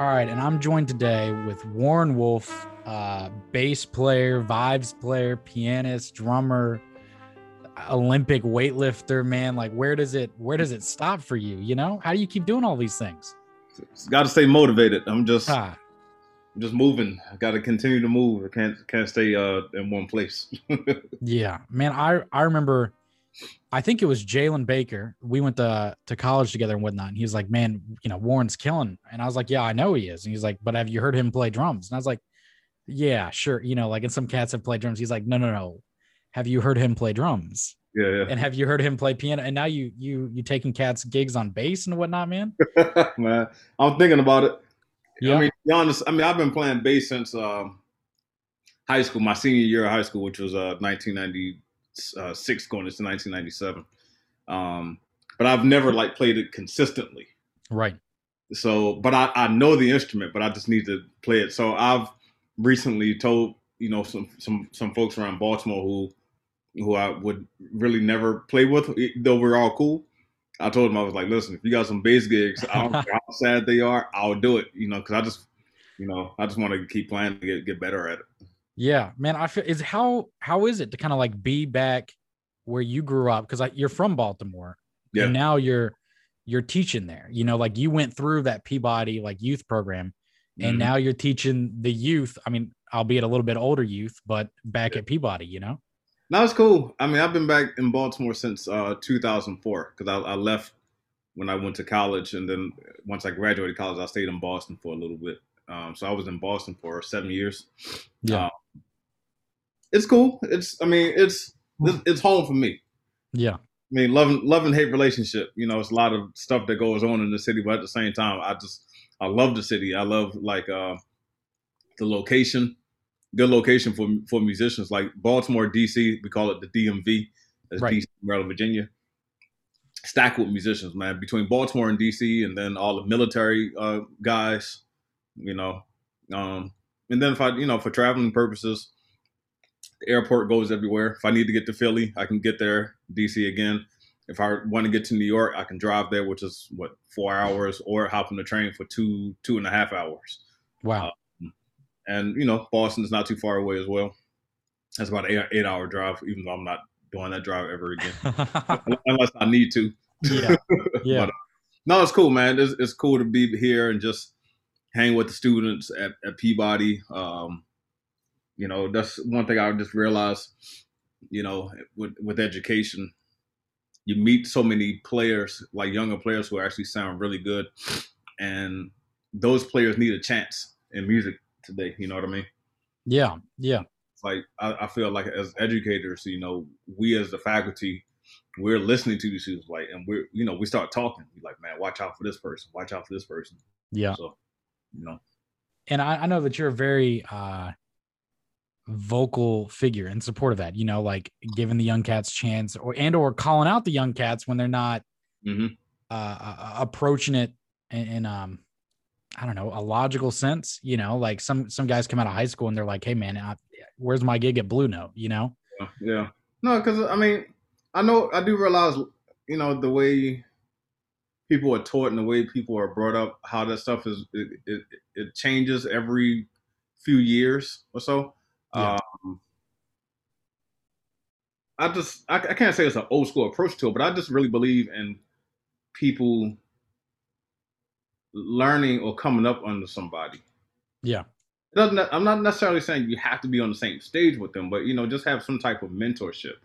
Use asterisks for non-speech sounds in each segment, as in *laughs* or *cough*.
All right, and I'm joined today with Warren Wolf, uh, bass player, vibes player, pianist, drummer, Olympic weightlifter. Man, like where does it where does it stop for you? You know, how do you keep doing all these things? Got to stay motivated. I'm just Ah, I'm just moving. I got to continue to move. I can't can't stay uh in one place. *laughs* yeah, man. I I remember. I think it was Jalen Baker. We went to to college together and whatnot. And he was like, "Man, you know, Warren's killing." And I was like, "Yeah, I know he is." And he's like, "But have you heard him play drums?" And I was like, "Yeah, sure." You know, like, and some cats have played drums. He's like, "No, no, no. Have you heard him play drums? yeah, yeah. And have you heard him play piano? And now you you you taking cats gigs on bass and whatnot, man? *laughs* man, I'm thinking about it. Yeah. I mean, be honest, I mean, I've been playing bass since um, high school, my senior year of high school, which was uh, 1996 going into 1997. Um, but I've never like played it consistently. Right. So, but I, I know the instrument, but I just need to play it. So I've recently told you know some some some folks around Baltimore who who I would really never play with, though we're all cool. I told them I was like, listen, if you got some bass gigs, I don't *laughs* care how sad they are, I'll do it. You know, because I just you know I just want to keep playing to get get better at it. Yeah, man. I feel is how how is it to kind of like be back where you grew up because you're from Baltimore Yeah. and now you're you're teaching there. You know, like you went through that Peabody like youth program, and Mhm. now you're teaching the youth. I mean, albeit a little bit older youth, but back at Peabody. You know. No, it's cool. I mean, I've been back in Baltimore since uh, 2004 because I, I left when I went to college, and then once I graduated college, I stayed in Boston for a little bit. Um, so I was in Boston for seven years. Yeah. Um, it's cool. It's, I mean, it's it's, home for me. Yeah. I mean, love and love and hate relationship. You know, it's a lot of stuff that goes on in the city, but at the same time, I just I love the city. I love like uh, the location, good location for for musicians. Like Baltimore, DC, we call it the DMV, that's Right. DC, Maryland, Virginia. Stacked with musicians, man. Between Baltimore and DC, and then all the military uh, guys, you know. Um, and then if I, you know, for traveling purposes, the airport goes everywhere. If I need to get to Philly, I can get there. DC again. If I want to get to New York, I can drive there, which is what four hours, or hop on the train for two two and a half hours. Wow. And you know, Boston is not too far away as well. That's about an eight, eight hour drive, even though I'm not doing that drive ever again, *laughs* unless I need to. yeah. *laughs* Yeah. But, uh, no, it's cool, man. It's, it's cool to be here and just hang with the students at, at Peabody. Um, you know, that's one thing I just realized. You know, with with education, you meet so many players, like younger players, who actually sound really good, and those players need a chance in music today. You know what I mean? yeah. Yeah. It's like I, I feel like as educators, you know, we as the faculty, we're listening to these students, like, and we're, you know, we start talking. We're like, man, watch out for this person. Watch out for this person. Yeah. So, you know, and I, I know that you're very uh vocal figure in support of that you know like giving the young cats chance or and or calling out the young cats when they're not hmm uh, uh approaching it in, in um i don't know a logical sense you know like some some guys come out of high school and they're like hey man I, where's my gig at blue note you know yeah. No, because I mean, I know I do realize, you know, the way people are taught and the way people are brought up, how that stuff is, it, it, it changes every few years or so. Yeah. Um, I just I, I can't say it's an old school approach to it, but I just really believe in people learning or coming up under somebody. yeah. I'm not necessarily saying you have to be on the same stage with them, but you know, just have some type of mentorship.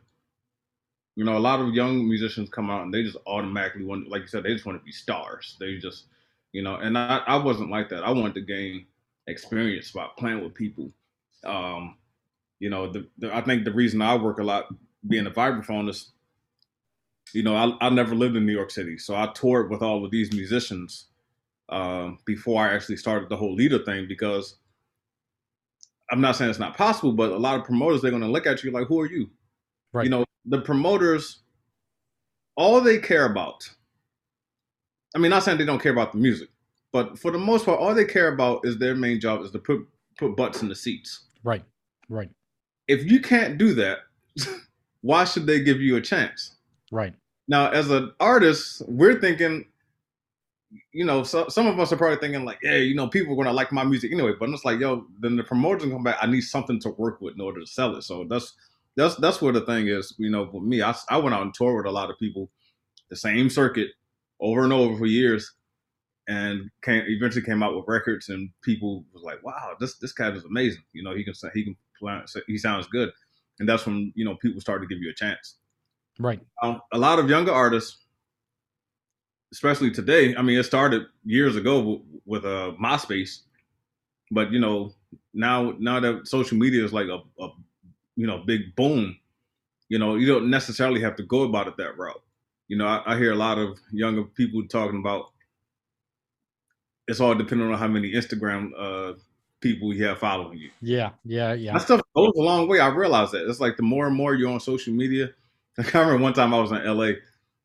You know, a lot of young musicians come out and they just automatically want, like you said, they just want to be stars. They just, you know, and I, I wasn't like that. I wanted to gain experience by playing with people. Um, you know, the, the I think the reason I work a lot being a vibraphone is, you know, I, I never lived in New York City, so I toured with all of these musicians um, before I actually started the whole leader thing because I'm not saying it's not possible, but a lot of promoters they're going to look at you like, "Who are you?" Right. You know, the promoters, all they care about. I mean, not saying they don't care about the music, but for the most part, all they care about is their main job is to put put butts in the seats. right right If you can't do that, *laughs* why should they give you a chance? right Now, as an artist, we're thinking you know, so, some of us are probably thinking like, yeah, you know, people are gonna like my music anyway. But it's like, yo, then the promoters come back. I need something to work with in order to sell it. So that's that's that's where the thing is. You know, for me, I, I went out on tour with a lot of people, the same circuit over and over for years, and came eventually came out with records, and people was like, wow, this this cat is amazing. You know, he can he can he sounds good, and that's when you know people start to give you a chance. Right. Um, a lot of younger artists especially today. I mean, it started years ago with, uh, MySpace, but you know, now now that social media is like a, a you know big boom, you know, you don't necessarily have to go about it that route. You know, I, I hear a lot of younger people talking about it's all depending on how many Instagram uh, people you have following you. Yeah, yeah, yeah. That stuff goes a long way. I realize that. It's like the more and more you're on social media. *laughs* I remember one time I was in LA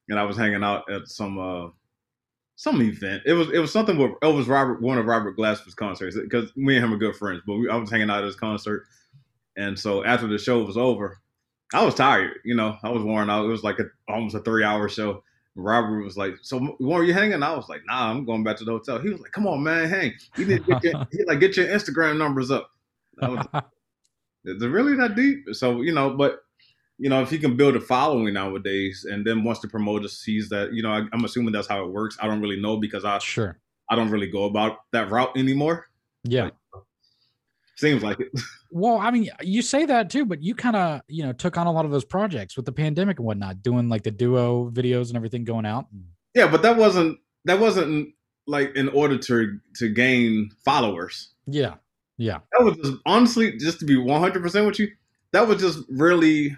and I was hanging out at some uh, some event. It was it was something with it was Robert one of Robert Glasper's concerts because me and him are good friends. But we, I was hanging out at his concert, and so after the show was over, I was tired. You know, I was worn out. It was like a, almost a three hour show. Robert was like, "So, where are you hanging?" I was like, "Nah, I'm going back to the hotel." He was like, "Come on, man, hang. You need to get your, like get your Instagram numbers up." Was, Is *laughs* it really that deep? So you know, but you know, if he can build a following nowadays, and then once the promoter sees that, you know, I, am assuming that's how it works. I don't really know because I sure I don't really go about that route anymore. Yeah, seems like it. *laughs* Well, I mean, you say that too, but you kind of you know took on a lot of those projects with the pandemic and whatnot, doing like the duo videos and everything going out. Yeah, but that wasn't that wasn't like in order to to gain followers. Yeah, yeah. That was just honestly just to be 100 percent with you. That was just really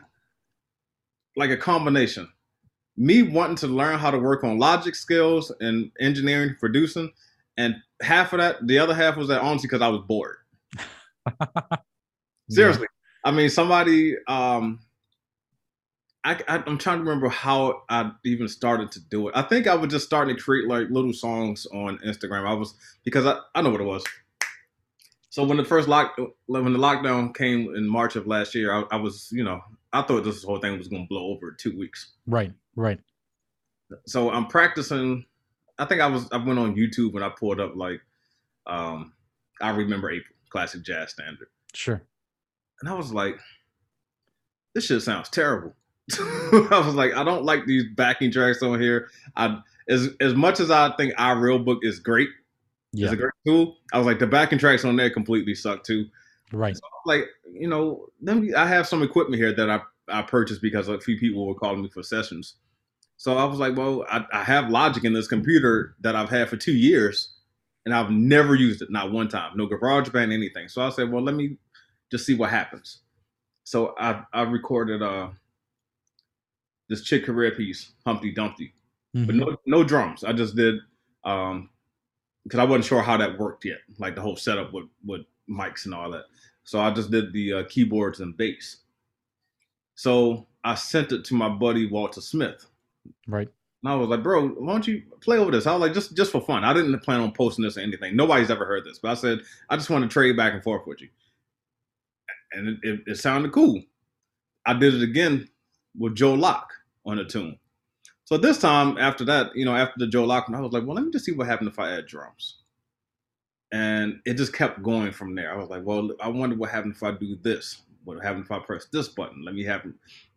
like a combination. Me wanting to learn how to work on logic skills and engineering, producing, and half of that, the other half was that honestly because I was bored. *laughs* Seriously, yeah. I mean, somebody. Um, I, I, am trying to remember how I even started to do it. I think I was just starting to create like little songs on Instagram. I was because I, I know what it was. So when the first lock when the lockdown came in March of last year, I, I was you know I thought this whole thing was going to blow over two weeks. Right, right. So I'm practicing. I think I was. I went on YouTube and I pulled up like, um, I remember April classic jazz standard. Sure. And I was like, this shit sounds terrible. *laughs* I was like, I don't like these backing tracks on here. I as as much as I think our real book is great, yeah. it's a great tool. I was like, the backing tracks on there completely suck too. Right. So, like, you know, then I have some equipment here that I, I purchased because a few people were calling me for sessions. So I was like, well, I, I have Logic in this computer that I've had for two years, and I've never used it, not one time. No GarageBand, anything. So I said, well, let me just see what happens. So I, I recorded uh, this Chick Corea piece, Humpty Dumpty, mm-hmm. but no, no drums. I just did um, because I wasn't sure how that worked yet, like the whole setup with with mics and all that. So I just did the uh, keyboards and bass. So I sent it to my buddy Walter Smith. Right. And I was like, bro, why don't you play over this? I was like, just just for fun. I didn't plan on posting this or anything. Nobody's ever heard this, but I said I just want to trade back and forth with you, and it, it, it sounded cool. I did it again with Joe Locke on a tune. So this time, after that, you know, after the Joe Locke, I was like, well, let me just see what happened if I add drums and it just kept going from there. I was like, well, I wonder what happens if I do this. What happens if I press this button? Let me have,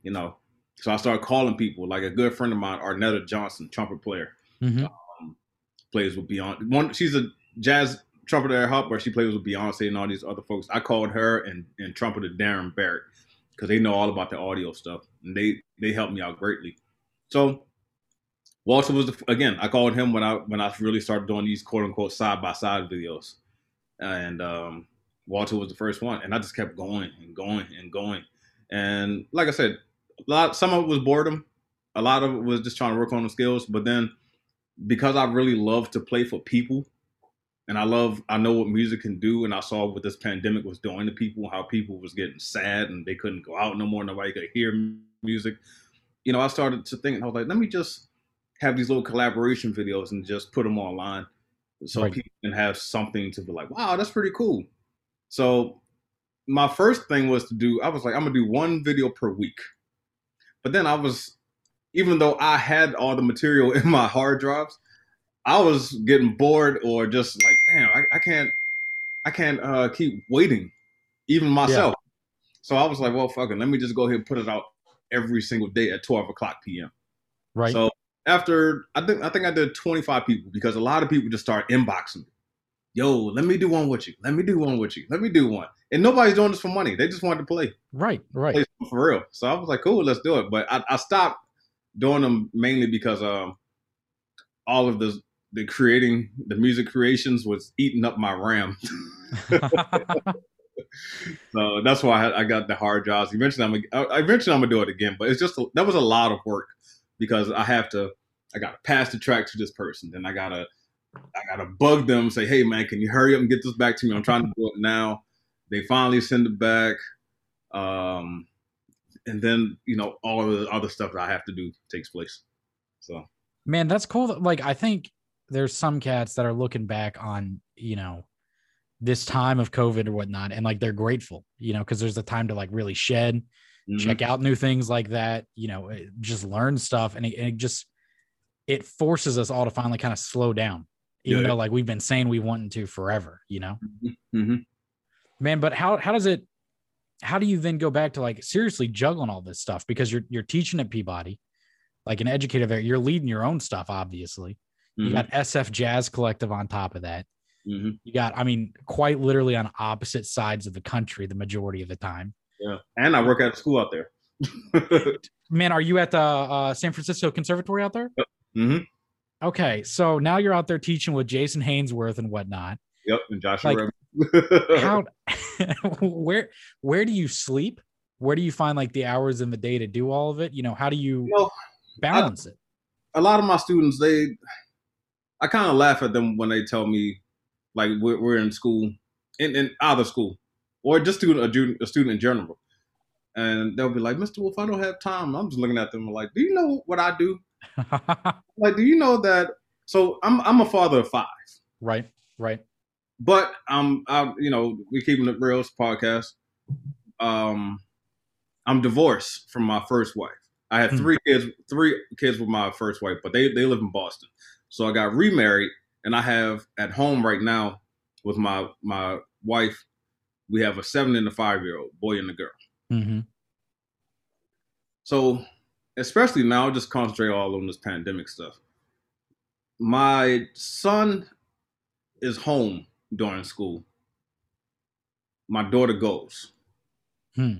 you know. So I started calling people. Like a good friend of mine, Arnetta Johnson, trumpet player, mm-hmm. um, plays with Beyonce. One, she's a jazz trumpeter at where she plays with Beyonce and all these other folks. I called her and and trumpeter Darren Barrett because they know all about the audio stuff, and they they helped me out greatly. So Walter was the, again. I called him when I when I really started doing these quote unquote side by side videos, and um, Walter was the first one, and I just kept going and going and going. And like I said, a lot some of it was boredom, a lot of it was just trying to work on the skills. But then because I really love to play for people, and I love I know what music can do, and I saw what this pandemic was doing to people, how people was getting sad and they couldn't go out no more, nobody could hear music. You know, I started to think, I was like, let me just have these little collaboration videos and just put them online so right. people can have something to be like, wow, that's pretty cool. So my first thing was to do, I was like, I'm gonna do one video per week. But then I was, even though I had all the material *laughs* in my hard drives, I was getting bored or just like, damn, I, I can't, I can't uh, keep waiting, even myself. Yeah. So I was like, well, fucking, let me just go ahead and put it out every single day at 12 o'clock p.m. Right. So after I think I think I did 25 people because a lot of people just start inboxing me. Yo, let me do one with you. Let me do one with you. Let me do one. And nobody's doing this for money. They just wanted to play. Right, right. Play for real. So I was like, cool, let's do it. But I, I stopped doing them mainly because um all of the the creating the music creations was eating up my RAM. *laughs* so that's why I, I, got the hard jobs. Eventually, I'm gonna, eventually I'm gonna do it again. But it's just a, that was a lot of work because I have to I gotta pass the track to this person, then I gotta I gotta bug them, say, hey man, can you hurry up and get this back to me? I'm trying to do it now. They finally send it back. Um, and then, you know, all of the other stuff that I have to do takes place. So man, that's cool. Like I think there's some cats that are looking back on, you know, this time of COVID or whatnot, and like they're grateful, you know, because there's a time to like really shed, mm-hmm. check out new things like that, you know, eh, just learn stuff, and it, and it just it forces us all to finally kind of slow down even yeah. though like we've been saying we want to forever, you know? Mm-hmm. mm-hmm. Man, but how how does it how do you then go back to like seriously juggling all this stuff because you're you're teaching at Peabody, like an educator there, you're leading your own stuff, obviously. Mm-hmm. You got SF Jazz Collective on top of that. Mm-hmm. You got, I mean, quite literally on opposite sides of the country the majority of the time. Yeah, and I work at a school out there. *laughs* Man, are you at the uh, San Francisco Conservatory out there? Mm-hmm. Okay, so now you're out there teaching with Jason Hainsworth and whatnot. Yep, and Joshua. Like, how? *laughs* *laughs* where where do you sleep? Where do you find like the hours in the day to do all of it? You know, how do you, you know, balance I, it? A lot of my students, they, I kind of laugh at them when they tell me, like we're, we're in school, in, in either school, or just student a, a student in general, and they'll be like, "Mr. Wolf, I don't have time." I'm just looking at them like, "Do you know what I do?" Like, do you know that? So I'm I'm a father of five. Right. Right. But um, I, you know, we keeping it real podcast. Um, I'm divorced from my first wife. I had hmm. three kids, three kids with my first wife, but they they live in Boston. So I got remarried, and I have at home right now with my my wife. We have a seven and a five year old boy and a girl. Mm-hmm. So especially now, just concentrate all on this pandemic stuff. My son is home during school. My daughter goes. Hmm.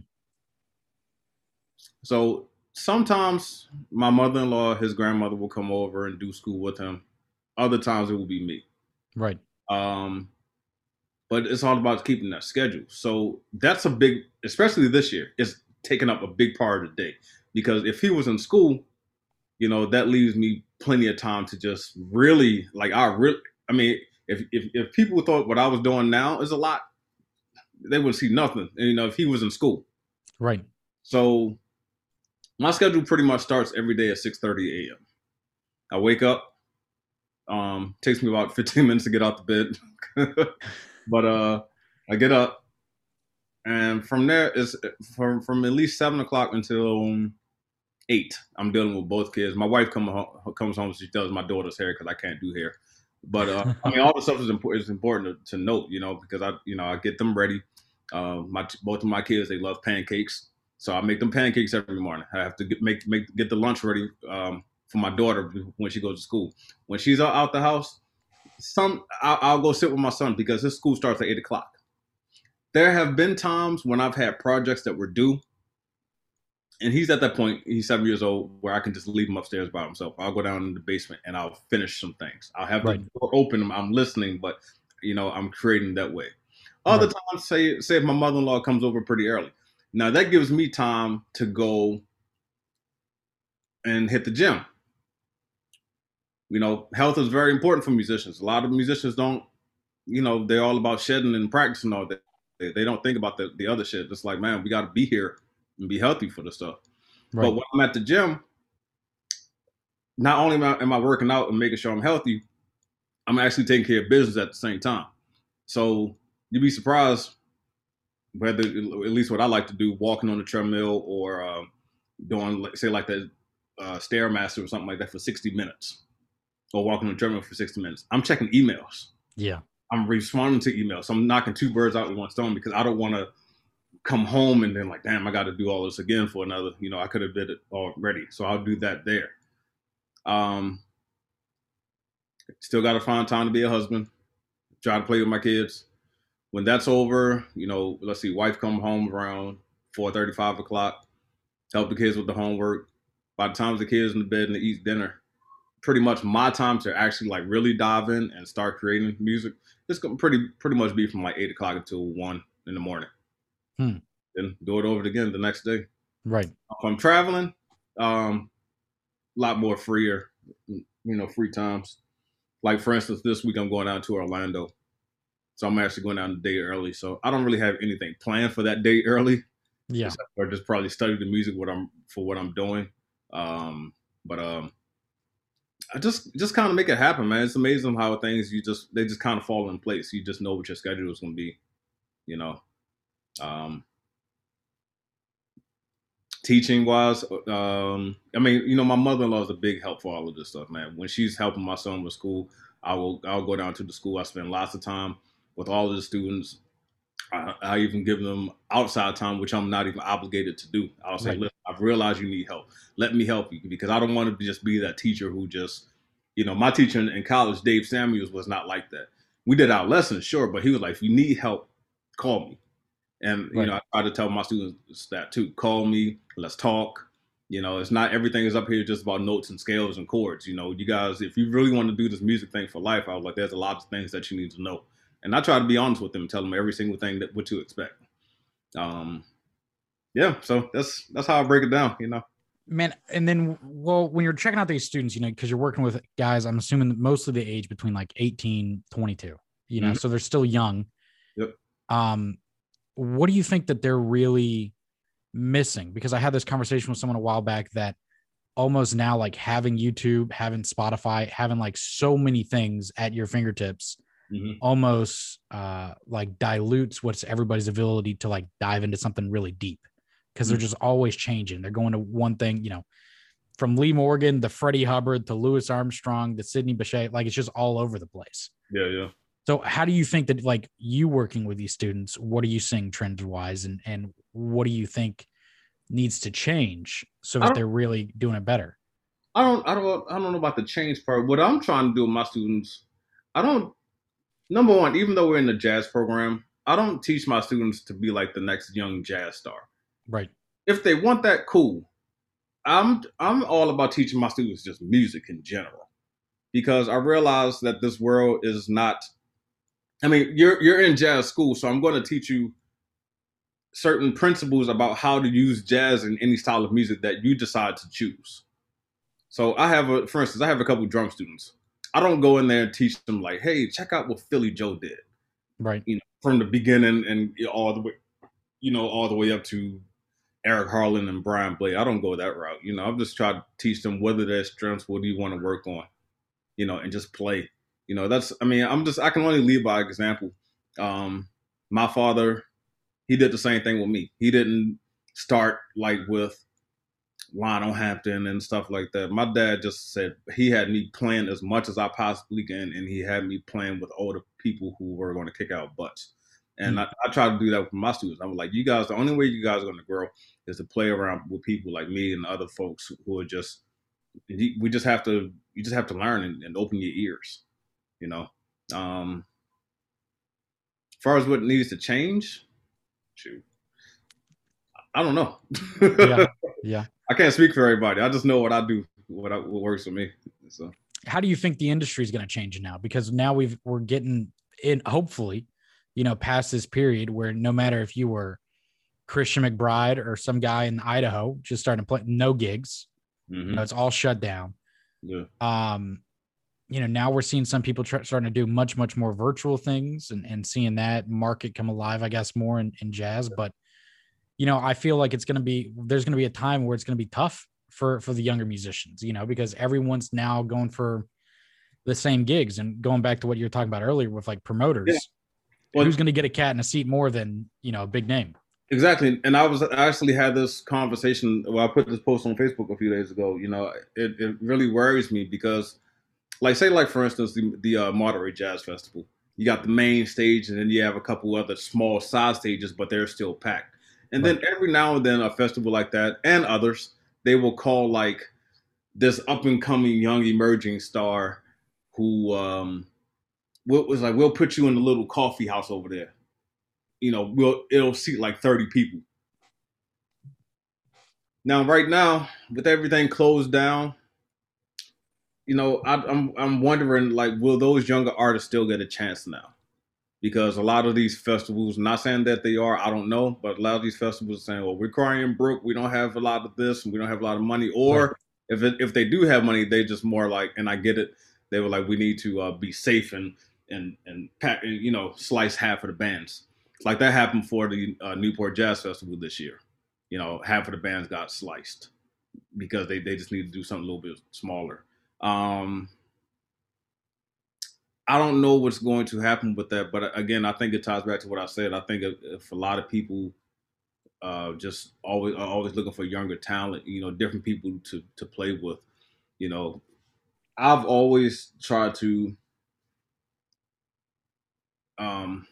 So sometimes my mother in law, his grandmother will come over and do school with him. Other times it will be me. Right. Um, but it's all about keeping that schedule. So that's a big, especially this year, it's taking up a big part of the day because if he was in school, you know, that leaves me plenty of time to just really like I really I mean, if if, if people thought what I was doing now is a lot, they wouldn't see nothing. And, you know, if he was in school. Right. So my schedule pretty much starts every day at 6:30 a.m. I wake up. Um, takes me about 15 *laughs* minutes to get out the bed. *laughs* but uh I get up and from there is from from at least seven o'clock until eight. I'm dealing with both kids. My wife come home, comes home. She does my daughter's hair because I can't do hair. But uh, *laughs* I mean, all the stuff is important. It's important to, to, note, you know, because I, you know, I get them ready. Uh, my both of my kids they love pancakes, so I make them pancakes every morning. I have to get make make get the lunch ready um, for my daughter when she goes to school. When she's out the house, some I'll, I'll go sit with my son because his school starts at eight o'clock. There have been times when I've had projects that were due and he's at that point, he's seven years old, where I can just leave him upstairs by himself. I'll go down in the basement and I'll finish some things. I'll have right. the door open. I'm listening, but you know, I'm creating that way. Other right. times, say say if my mother in law comes over pretty early, now that gives me time to go and hit the gym. You know, health is very important for musicians. A lot of musicians don't, you know, they're all about shedding and practicing all that. They, they don't think about the, the other shit. It's like, man, we got to be here and be healthy for the stuff. Right. But when I'm at the gym, not only am I, am I working out and making sure I'm healthy, I'm actually taking care of business at the same time. So you'd be surprised whether, at least what I like to do, walking on the treadmill or uh, doing, say, like the uh, stairmaster or something like that for 60 minutes. or walking on the treadmill for 60 minutes. I'm checking emails. Yeah. I'm responding to emails. So I'm knocking two birds out with one stone because I don't want to come home and then like, damn, I got to do all this again for another. You know, I could have did it already. So I'll do that there. Um, still got to find time to be a husband. Try to play with my kids. When that's over, you know, let's see, wife come home around 4 5 o'clock. Help the kids with the homework. By the time the kids in the bed and they eat dinner, pretty much my time to actually like really dive in and start creating music. It's gonna pretty pretty much be from like eight o'clock until one in the morning. Hmm. Then do it over again the next day. Right. If I'm traveling, um, a lot more freer, you know, free times. Like for instance, this week I'm going down to Orlando, so I'm actually going down a day early. So I don't really have anything planned for that day early. Yeah. Or just probably study the music what I'm for what I'm doing. Um, but um, I just just kind of make it happen, man. It's amazing how things you just they just kind of fall in place. You just know what your schedule is going to be, you know. Um, teaching wise, um, I mean, you know, my mother in law is a big help for all of this stuff, man. When she's helping my son with school, I will I'll go down to the school. I spend lots of time with all of the students. I, I even give them outside time, which I'm not even obligated to do. I'll say, right. listen, I've realized you need help. Let me help you because I don't want to just be that teacher who just, you know, my teacher in, in college, Dave Samuels, was not like that. We did our lessons, sure, but he was like, if you need help, call me. And right. you know, I try to tell my students that too. Call me, let's talk. You know, it's not everything is up here just about notes and scales and chords. You know, you guys, if you really want to do this music thing for life, I was like, there's a lot of things that you need to know. And I try to be honest with them, tell them every single thing that what to expect. Um, yeah, so that's that's how I break it down. You know, man. And then, well, when you're checking out these students, you know, because you're working with guys, I'm assuming most of the age between like 18, 22. You know, mm-hmm. so they're still young. Yep. Um, what do you think that they're really missing? Because I had this conversation with someone a while back that almost now like having YouTube, having Spotify, having like so many things at your fingertips mm-hmm. almost uh like dilutes what's everybody's ability to like dive into something really deep because mm-hmm. they're just always changing. They're going to one thing, you know, from Lee Morgan to Freddie Hubbard to Louis Armstrong to Sidney Bechet, like it's just all over the place. Yeah, yeah. So how do you think that like you working with these students, what are you seeing trend wise and and what do you think needs to change so that they're really doing it better? I don't I don't I don't know about the change part. What I'm trying to do with my students, I don't number one, even though we're in the jazz program, I don't teach my students to be like the next young jazz star. Right. If they want that, cool. I'm I'm all about teaching my students just music in general. Because I realize that this world is not I mean, you're you're in jazz school, so I'm going to teach you certain principles about how to use jazz in any style of music that you decide to choose. So I have a, for instance, I have a couple drum students. I don't go in there and teach them like, hey, check out what Philly Joe did, right? You know, from the beginning and all the way, you know, all the way up to Eric Harland and Brian Blade. I don't go that route. You know, I'm just trying to teach them whether their strengths, what do you want to work on, you know, and just play. You know, that's I mean, I'm just I can only lead by example. Um, my father, he did the same thing with me. He didn't start like with Lionel Hampton and stuff like that. My dad just said he had me playing as much as I possibly can, and he had me playing with older people who were going to kick out butts. And mm-hmm. I, I try to do that with my students. I'm like, you guys, the only way you guys are going to grow is to play around with people like me and other folks who are just, we just have to, you just have to learn and, and open your ears you know. Um, as far as what needs to change, shoot, I don't know. yeah, *laughs* yeah. I can't speak for everybody. I just know what I do, what, I, what works for me. So, how do you think the industry is going to change now? Because now we've we're getting in, hopefully, you know, past this period where no matter if you were Christian McBride or some guy in Idaho just starting to play, no gigs, mm-hmm. you know, it's all shut down. Yeah. Um, you know, now we're seeing some people try, starting to do much, much more virtual things and, and seeing that market come alive, I guess, more in, in jazz. But, you know, I feel like it's going to be, there's going to be a time where it's going to be tough for, for the younger musicians, you know, because everyone's now going for the same gigs and going back to what you were talking about earlier with like promoters, yeah. well, who's going to get a cat in a seat more than, you know, a big name. Exactly. And I was I actually had this conversation. Well, I put this post on Facebook a few days ago. You know, it, it really worries me because like say like for instance the, the uh, Monterey Jazz Festival. You got the main stage, and then you have a couple other small side stages, but they're still packed. And right. then every now and then, a festival like that and others, they will call like this up and coming young emerging star who um, was like, "We'll put you in a little coffee house over there." You know, we'll it'll seat like thirty people. Now, right now, with everything closed down, you know, I, I'm I'm wondering like, will those younger artists still get a chance now? Because a lot of these festivals, not saying that they are, I don't know, but a lot of these festivals are saying, "Well, we're crying broke. We don't have a lot of this, and we don't have a lot of money." Or right. if it, if they do have money, they just more like, and I get it, they were like, "We need to uh, be safe and and and pack, you know, slice half of the bands." Like that happened for the uh, Newport Jazz Festival this year. You know, half of the bands got sliced because they they just need to do something a little bit smaller. Um, I don't know what's going to happen with that, but again, I think it ties back to what I said. I think if, if a lot of people uh, just always are always looking for younger talent, you know, different people to to play with, you know, I've always tried to um,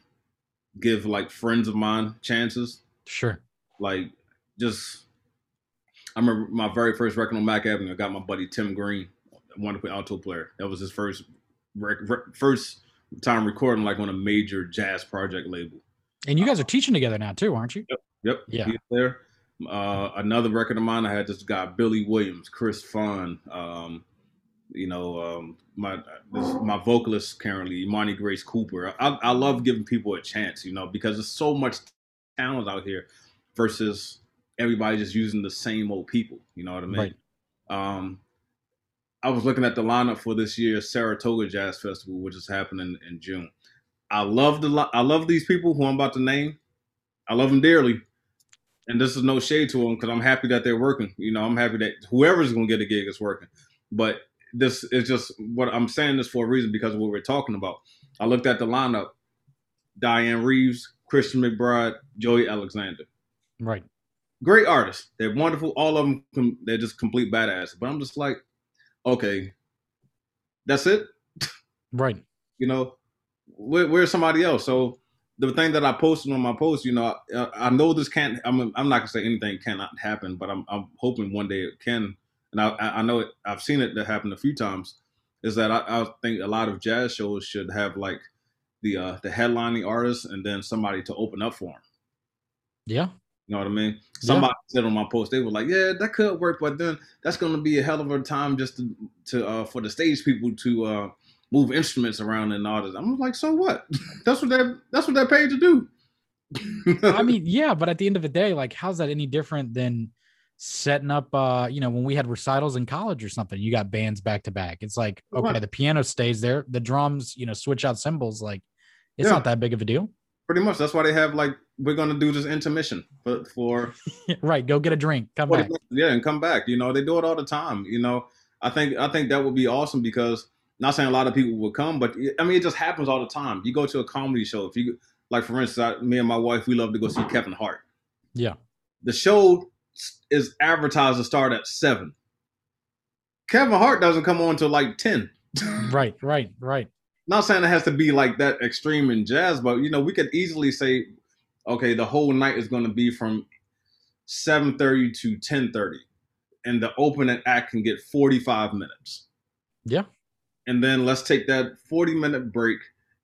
give like friends of mine chances. Sure. Like just, I remember my very first record on Mack Avenue. I got my buddy Tim Green wonderful alto player. That was his first rec- first time recording like on a major jazz project label. And you guys are teaching together now too, aren't you? Yep. Yep. Yeah. There. Uh, another record of mine, I had this guy Billy Williams, Kris Funn. Um, you know, um, my this, my vocalist currently, Imani Grace Cooper. I, I love giving people a chance, you know, because there's so much talent out here versus everybody just using the same old people. You know what I mean? Right. Um, I was looking at the lineup for this year's Saratoga Jazz Festival, which is happening in June. I love the I love these people who I'm about to name. I love them dearly, and this is no shade to them because I'm happy that they're working. You know, I'm happy that whoever's going to get a gig is working. But this is just what I'm saying this for a reason because of what we're talking about. I looked at the lineup: Dianne Reeves, Christian McBride, Joey Alexander. Right. Great artists. They're wonderful. All of them. They're just complete badass. But I'm just like, okay, that's it. Right. You know, where, where's somebody else? So the thing that I posted on my post, you know, I, I know this can't. I'm, I'm not gonna say anything cannot happen, but I'm, I'm hoping one day it can. And I, I know it. I've seen it that happen a few times. Is that I, I think a lot of jazz shows should have like the uh, the headlining artist and then somebody to open up for them. Yeah, you know what I mean? Somebody yeah. said on my post, they were like, "Yeah, that could work, but then that's going to be a hell of a time just to, to uh, for the stage people to uh, move instruments around and all this." I'm like, "So what? *laughs* that's what they that's what they're paid to do." *laughs* I mean, yeah, but at the end of the day, like, how's that any different than setting up? uh You know, when we had recitals in college or something, you got bands back to back. It's like, okay, right. the piano stays there, the drums, you know, switch out cymbals. Like, it's yeah. not that big of a deal. Pretty much. That's why they have like we're gonna do this intermission for for *laughs* right. Go get a drink. Come back. Yeah, and come back. You know, they do it all the time. You know, I think I think that would be awesome because not saying a lot of people will come, but I mean it just happens all the time. You go to a comedy show. If you like, for instance, I, me and my wife, we love to go see Kevin Hart. Yeah. The show is advertised to start at seven. Kevin Hart doesn't come on till like ten. *laughs* right, right, right not saying it has to be like that extreme in jazz, but you know, we could easily say, okay, the whole night is going to be from 7:30 to 10:30, and the opening act can get 45 minutes. Yeah. And then let's take that 40 minute break,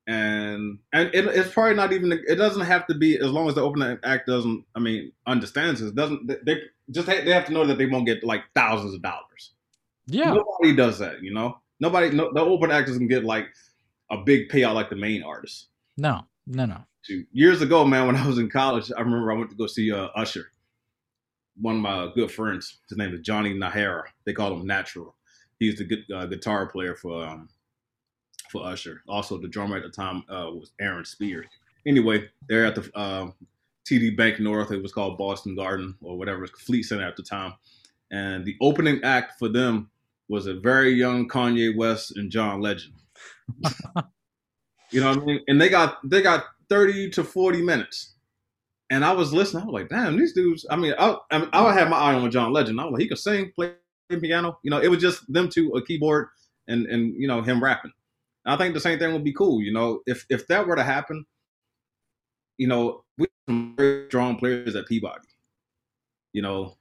and and it, it's probably not even. It doesn't have to be as long as the opening act doesn't. I mean, understands it doesn't. They just they have to know that they won't get like thousands of dollars. Yeah. Nobody does that, you know. Nobody. No, the open actors can get like a big payout like the main artist. No, no, no. Years ago, man, when I was in college, I remember I went to go see uh, Usher. One of my good friends, his name is Johnny Nahara. They call him Natural. He's the good, uh, guitar player for um, for Usher. Also, the drummer at the time uh, was Aaron Spears. Anyway, they're at the uh, TD Bank North. It was called Boston Garden or whatever, Fleet Center at the time. And the opening act for them was a very young Kanye West and John Legend *laughs* you know what I mean? And they got they got 30 to 40 minutes. And I was listening. I was like, damn, these dudes. I mean, I, I, I have my eye on John Legend. I was like, he could sing, play piano. You know, it was just them two, a keyboard and and you know him rapping. I think the same thing would be cool. You know, if if that were to happen, you know, we some very strong players at Peabody. You know,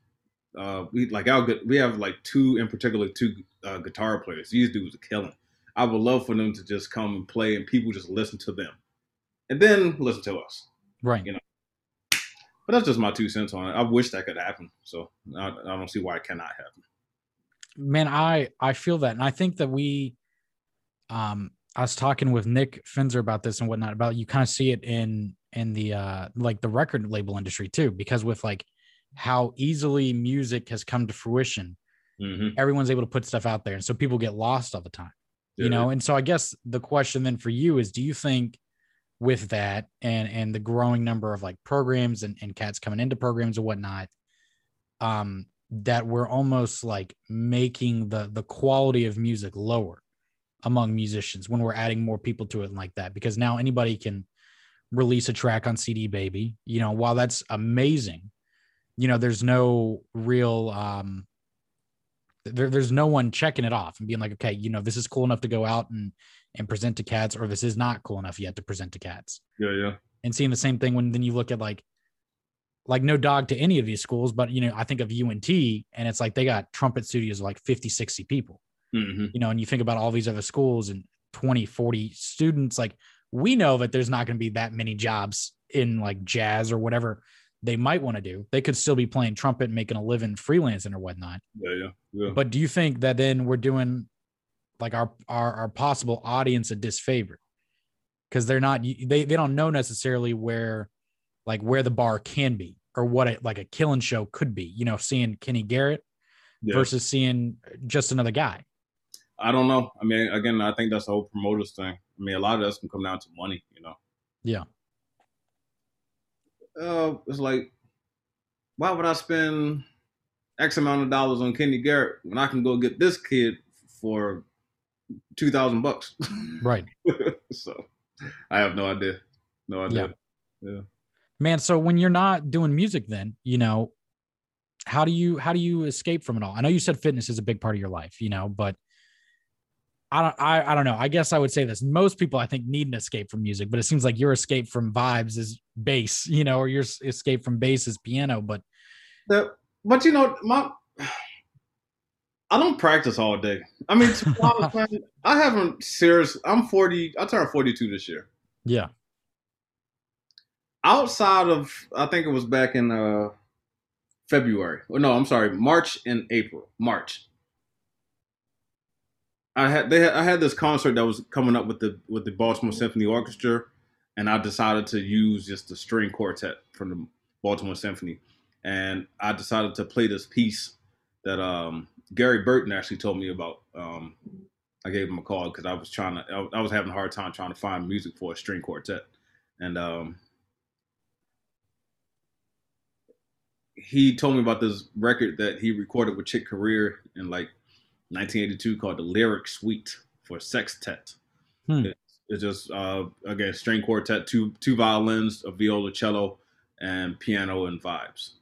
uh, we like our good. We have like two in particular, two uh, guitar players. These dudes are killing. I would love for them to just come and play, and people just listen to them, and then listen to us. Right. You know. But that's just my two cents on it. I wish that could happen. So I, I don't see why it cannot happen. Man, I I feel that, and I think that we, um, I was talking with Nick Finzer about this and whatnot. About you kind of see it in in the uh like the record label industry too, because with like how easily music has come to fruition, Mm-hmm. everyone's able to put stuff out there, and so people get lost all the time. Yeah. you know and so i guess the question then for you is do you think with that and and the growing number of like programs and, and cats coming into programs and whatnot um that we're almost like making the the quality of music lower among musicians when we're adding more people to it like that because now anybody can release a track on cd baby you know while that's amazing you know there's no real um there, there's no one checking it off and being like, okay, you know, this is cool enough to go out and and present to cats, or this is not cool enough yet to present to cats. Yeah, yeah. And seeing the same thing when then you look at like like no dog to any of these schools, but you know, I think of UNT and it's like they got trumpet studios of like 50, 60 people, Mm-hmm. you know, and you think about all these other schools and 20, 40 students, like we know that there's not going to be that many jobs in like jazz or whatever they might want to do. They could still be playing trumpet, and making a living freelancing or whatnot. Yeah, yeah, yeah. But do you think that then we're doing like our our, our possible audience a disfavor? Because they're not they they don't know necessarily where like where the bar can be or what it like a killing show could be. You know, seeing Kenny Garrett yeah. versus seeing just another guy. I don't know. I mean, again, I think that's the whole promoters thing. I mean, a lot of that's can come down to money, you know. Yeah. Uh, it's like, why would I spend X amount of dollars on Kenny Garrett when I can go get this kid for two thousand bucks? Right. *laughs* so, I have no idea. No idea. Yeah. Man, so when you're not doing music then, you know, how do you how do you escape from it all? I know you said fitness is a big part of your life, you know, but I don't I, I don't know. I guess I would say this. Most people I think need an escape from music, but it seems like your escape from vibes is bass, you know, or your escape from bass is piano, but The- but you know, my I don't practice all day. I mean, honest, *laughs* I haven't serious. I'm 40. I turned 42 this year. yeah. outside of I think it was back in uh February. Or no, I'm sorry, March and April. March. I had they had, I had this concert that was coming up with the with the Baltimore Symphony Orchestra, and I decided to use just the string quartet from the Baltimore Symphony, and I decided to play this piece that um, Gary Burton actually told me about. Um, I gave him a call because I was trying to I, was having a hard time trying to find music for a string quartet, and um, he told me about this record that he recorded with Chick Corea in like 1982 called the Lyric Suite for Sextet. Hmm. It- it's just uh, again string quartet, two two violins, a viola, cello, and piano and vibes.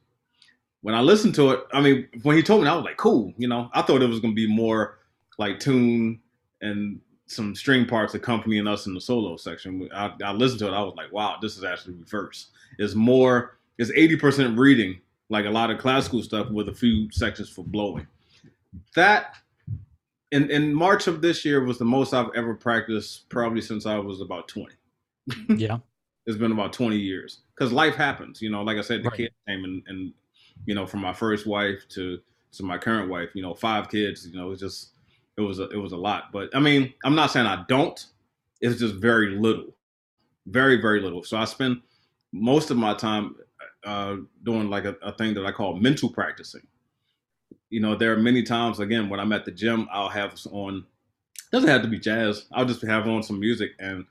When I listened to it, I mean, when he told me, I was like, cool. You know, I thought it was gonna be more like tune and some string parts accompanying us in the solo section. I, I listened to it, I was like, wow, this is actually reverse. It's more, it's 80% reading, like a lot of classical stuff with a few sections for blowing. That in, in March of this year was the most I've ever practiced, probably since I was about 20. Yeah. *laughs* It's been about 20 years because life happens. You know, like I said, the Right. kid came and, and, you know, from my first wife to to my current wife, you know, five kids. You know, it's just it was a, it was a lot. But I mean, I'm not saying I don't. It's just very little, very very little. So I spend most of my time uh, doing like a, a thing that I call mental practicing. You know, there are many times again when I'm at the gym, I'll have on. Doesn't have to be jazz. I'll just have on some music and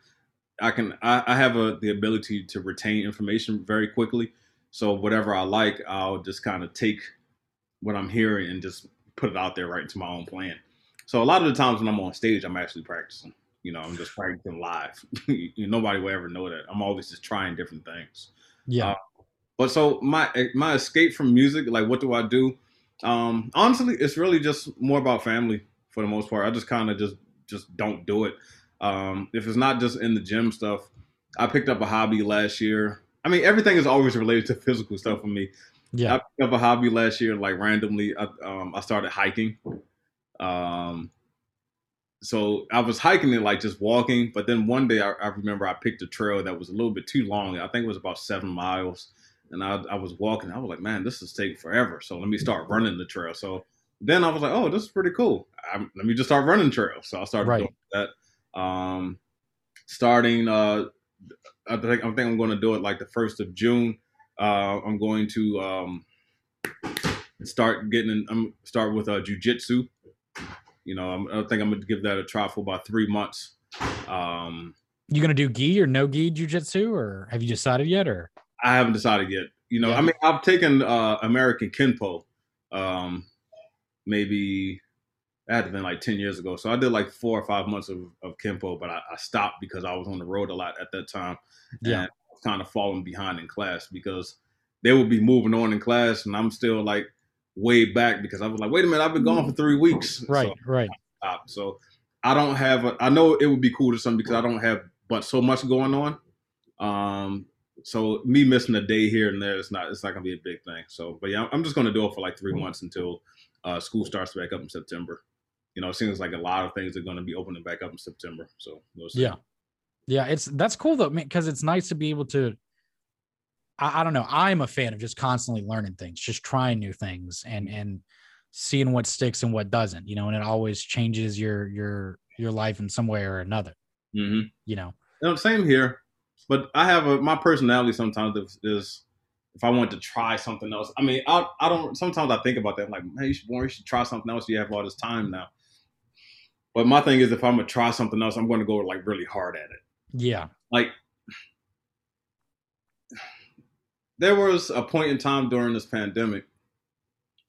I can I, I have a, the ability to retain information very quickly. So whatever I like, I'll just kind of take what I'm hearing and just put it out there right into my own plan. So a lot of the times when I'm on stage, I'm actually practicing. You know, I'm just practicing live. *laughs* you nobody will ever know that. I'm always just trying different things. Yeah. Uh, But so my my escape from music, like what do I do? Um, honestly, it's really just more about family. for the most part. I just kind of just just don't do it. Um, if it's not just in the gym stuff, I picked up a hobby last year. I mean, everything is always related to physical stuff for me. Yeah. I picked up a hobby last year, like randomly. I, um, I started hiking. Um, so I was hiking it like just walking, but then one day I, I, remember I picked a trail that was a little bit too long. I think it was about seven miles, and I, I was walking. I was like, man, this is taking forever. So let me start running the trail. So then I was like, oh, this is pretty cool. I'm, let me just start running trails. So I started right. doing that. Um, starting, uh, I think I think I'm going to do it like the first of June. Uh, I'm going to um, start getting. In, I'm start with uh, jujitsu. You know, I'm, I think I'm going to give that a try for about three months. Um, you going to do gi or no gi jujitsu, or have you decided yet? Or I haven't decided yet. You know, yeah. I mean, I've taken uh, American Kenpo. Um, maybe that had to been like 10 years ago. So I did like four or five months of, of Kenpo, but I, I stopped because I was on the road a lot at that time. Yeah. And I was kind of falling behind in class because they would be moving on in class and I'm still like way back because I was like, wait a minute, I've been gone for three weeks. Right, so right. I so I don't have, a, I know it would be cool to some because I don't have but so much going on. Um, so me missing a day here and there, it's not, it's not gonna be a big thing. So, but yeah, I'm just gonna do it for like three months until uh, school starts back up in September. You know, it seems like a lot of things are going to be opening back up in September. So we'll yeah, yeah, it's that's cool though, because it's nice to be able to. I, I don't know. I'm a fan of just constantly learning things, just trying new things, and and seeing what sticks and what doesn't. You know, and it always changes your your your life in some way or another. Mm-hmm. You know. Know, same here. But I have a my personality sometimes is, is if I want to try something else. I mean, I I don't. Sometimes I think about that. I'm like, man, you should, you should try something else. You have all this time now. But my thing is, if I'm gonna try something else, I'm going to go like really hard at it. Yeah. Like there was a point in time during this pandemic,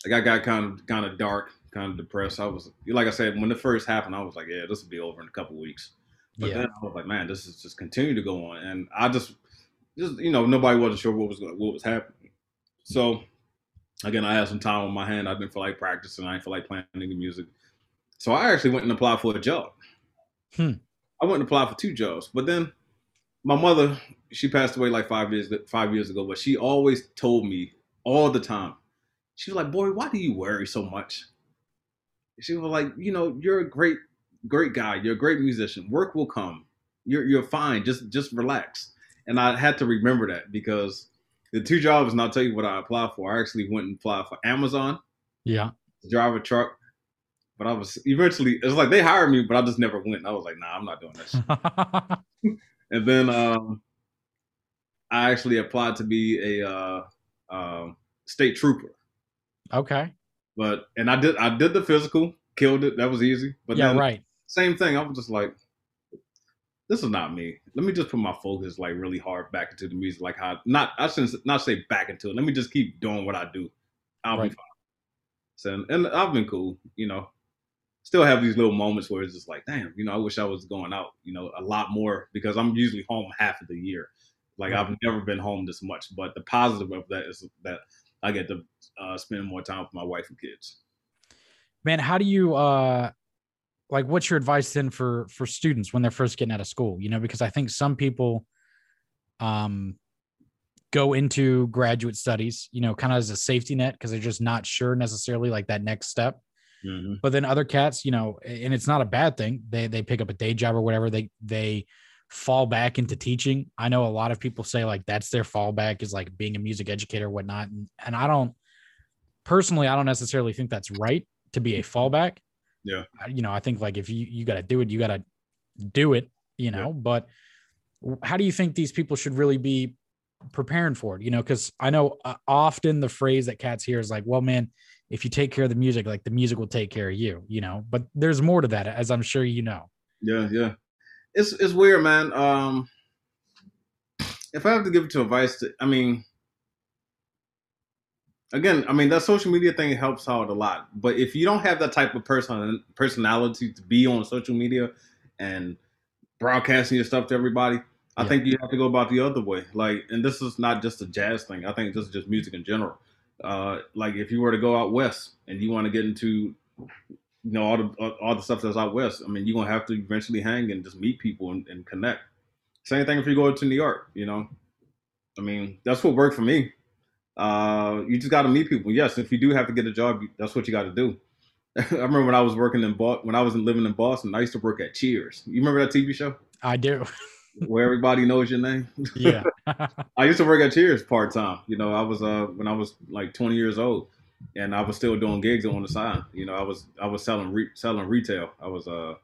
like I got kind of kind of dark, kind of depressed. I was like I said, when it first happened, I was like, yeah, this will be over in a couple weeks. But yeah. then I was like, man, this is just continue to go on, and I just just you know nobody wasn't sure what was what was happening. So again, I had some time on my hand. I didn't feel like practicing. I didn't feel like playing any music. So I actually went and applied for a job. Hmm. I went and applied for two jobs, but then my mother, she passed away like five years five years ago, but she always told me all the time. She was like, "Boy, why do you worry so much?" She was like, "You know, you're a great great guy. You're a great musician. Work will come. You're you're fine. Just just relax." and I had to remember that because the two jobs, and I'll tell you what I applied for. I actually went and applied for Amazon. Yeah. To drive a truck. But I was eventually, it's like they hired me, but I just never went. I was like, nah, I'm not doing this. *laughs* and then um, I actually applied to be a uh, uh, state trooper. Okay. But and I did I did the physical, killed it. That was easy. But yeah, then, right. Same thing. I was just like, this is not me. Let me just put my focus like really hard back into the music. Like how not I shouldn't not say back into it. Let me just keep doing what I do. I'll right. be fine. So and I've been cool, you know. Still have these little moments where it's just like, damn, you know, I wish I was going out, you know, a lot more because I'm usually home half of the year. Like. I've never been home this much. But the positive of that is that I get to uh, spend more time with my wife and kids. Man, how do you uh like what's your advice then for for students when they're first getting out of school you know because i think some people um go into graduate studies you know kind of as a safety net because they're just not sure necessarily like that next step mm-hmm. but then other cats you know and it's not a bad thing they they pick up a day job or whatever they they fall back into teaching i know a lot of people say like that's their fallback is like being a music educator or whatnot and, and i don't personally i don't necessarily think that's right to be a fallback yeah. You know, I think like if you you got to do it, you got to do it, you know, yeah. but how do you think these people should really be preparing for it? You know, cuz I know uh, often the phrase that cats hear is like, "Well, man, if you take care of the music, like the music will take care of you," you know. But there's more to that as I'm sure you know. Yeah, yeah. It's it's weird, man. Um if I have to give it to advice to, I mean, again, I mean that social media thing helps out a lot. But if you don't have that type of person personality to be on social media and broadcasting your stuff to everybody, I yeah. think you have to go about the other way. Like, and this is not just a jazz thing. I think this is just music in general. Uh, like if you were to go out west and you want to get into you know all the all the stuff that's out west. I mean, you're gonna have to eventually hang and just meet people and, and connect. Same thing if you go to New York. You know, I mean, that's what worked for me. Uh, you just got to meet people. Yes, if you do have to get a job, that's what you got to do. *laughs* I remember when I was working in Boston, when I was living in Boston, I used to work at Cheers. You remember that TV show? I do. *laughs* Where everybody knows your name. Yeah. *laughs* I used to work at Cheers part time. You know, I was uh when I was like 20 years old, and I was still doing gigs on the side. You know, I was I was selling re- selling retail. I was uh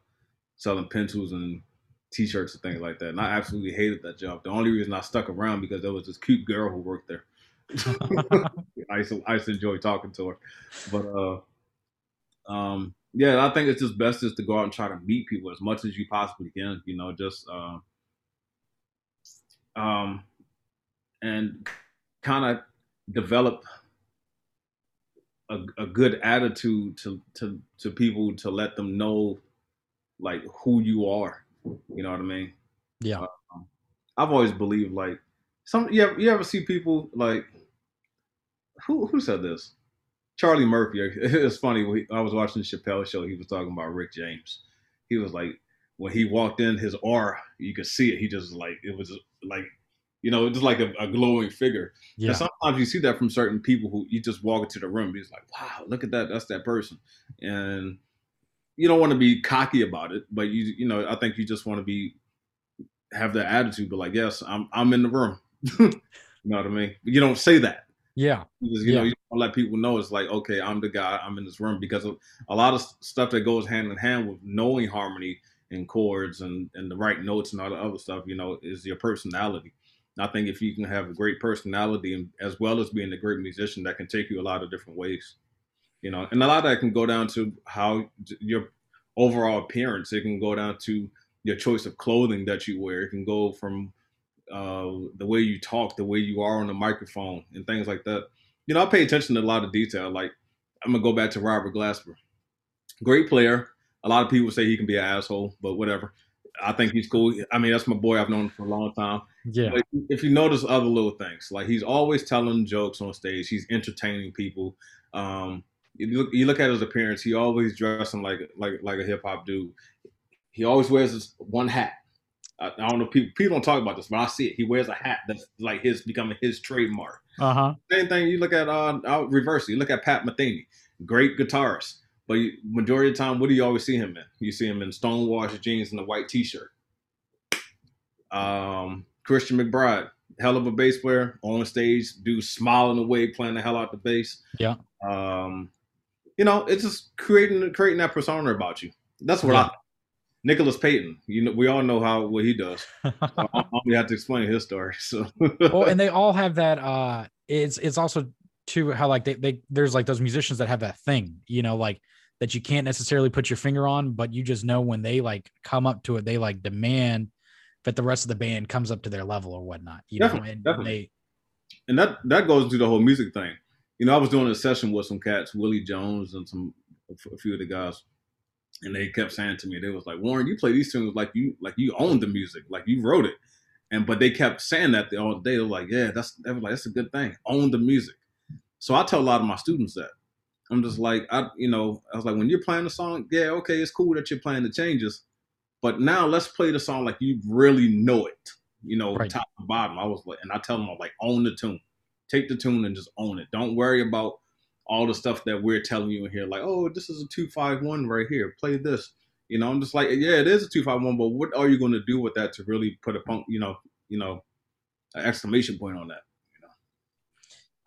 selling pencils and t-shirts and things like that. And I absolutely hated that job. The only reason I stuck around because there was this cute girl who worked there. *laughs* I used to I used to enjoy talking to her, but uh um, yeah, I think it's just best is to go out and try to meet people as much as you possibly can. You know, just uh, um, and kind of develop a, a good attitude to to to people to let them know like who you are. You know what I mean? Yeah. Um, I've always believed like some you ever, you ever see people like who who said this? Charlie Murphy. *laughs* It's funny. I was watching the Chappelle show. He was talking about Rick James. He was like, when he walked in, his aura, you could see it. He just like it was like, you know, just like a, a glowing figure. Yeah. And sometimes you see that from certain people who you just walk into the room. He's like, wow, look at that. That's that person. And you don't want to be cocky about it, but you, you know, I think you just want to be have that attitude. But like, yes, I'm, I'm in the room. *laughs* you know what I mean? You don't say that. Yeah. Because, you yeah. know, you don't let people know it's like, okay, I'm the guy, I'm in this room because of a lot of stuff that goes hand in hand with knowing harmony and chords and, and the right notes and all the other stuff, you know, is your personality. And I think if you can have a great personality and as well as being a great musician, that can take you a lot of different ways, you know, and a lot of that can go down to how your overall appearance. It can go down to your choice of clothing that you wear. It can go from uh, the way you talk, the way you are on the microphone, and things like that. You know, I pay attention to a lot of detail. Like I'm gonna go back to Robert Glasper, great player. A lot of people say he can be an asshole, but whatever. I think he's cool. I mean, that's my boy. I've known him for a long time. Yeah. But if you notice other little things, like he's always telling jokes on stage. He's entertaining people. Um, you look, you look at his appearance. He always dressing like like like a hip hop dude. He always wears this one hat. I, I, don't know people people don't talk about this, but I see it. He wears a hat that's like his becoming his trademark. Uh huh. Same thing. You look at uh, reverse. You look at Pat Metheny, great guitarist, but majority of the time, what do you always see him in? You see him in stonewashed jeans and a white T-shirt. Um, Christian McBride, hell of a bass player on stage, dude smiling away, playing the hell out the bass. Yeah. Um, you know, it's just creating creating that persona about you. That's what yeah. I Nicholas Payton. You know, we all know how what he does. *laughs* I only have to explain his story. So well, and they all have that. uh It's it's also too how like they they there's like those musicians that have that thing, you know, like that you can't necessarily put your finger on, but you just know when they like come up to it, they like demand that the rest of the band comes up to their level or whatnot. You definitely, know, and definitely. they and that that goes to the whole music thing. You know, I was doing a session with some cats, Willie Jones and some a few of the guys and they kept saying to me, they was like, Warren, you play these tunes like you like you own the music, like you wrote it. And but they kept saying that all day. They were like, yeah, that's they were like, that's a good thing. Own the music. So I tell a lot of my students that. I'm just like, I you know, I was like, when you're playing the song, yeah, okay, it's cool that you're playing the changes. But now let's play the song like you really know it, you know, right. top to bottom. I was like, and I tell them, I'm like, own the tune. Take the tune and just own it. Don't worry about all the stuff that we're telling you in here, like, oh, this is a two five one right here. Play this. You know, I'm just like, yeah, it is a two five one, but what are you going to do with that to really put a punk, you know, you know, an exclamation point on that?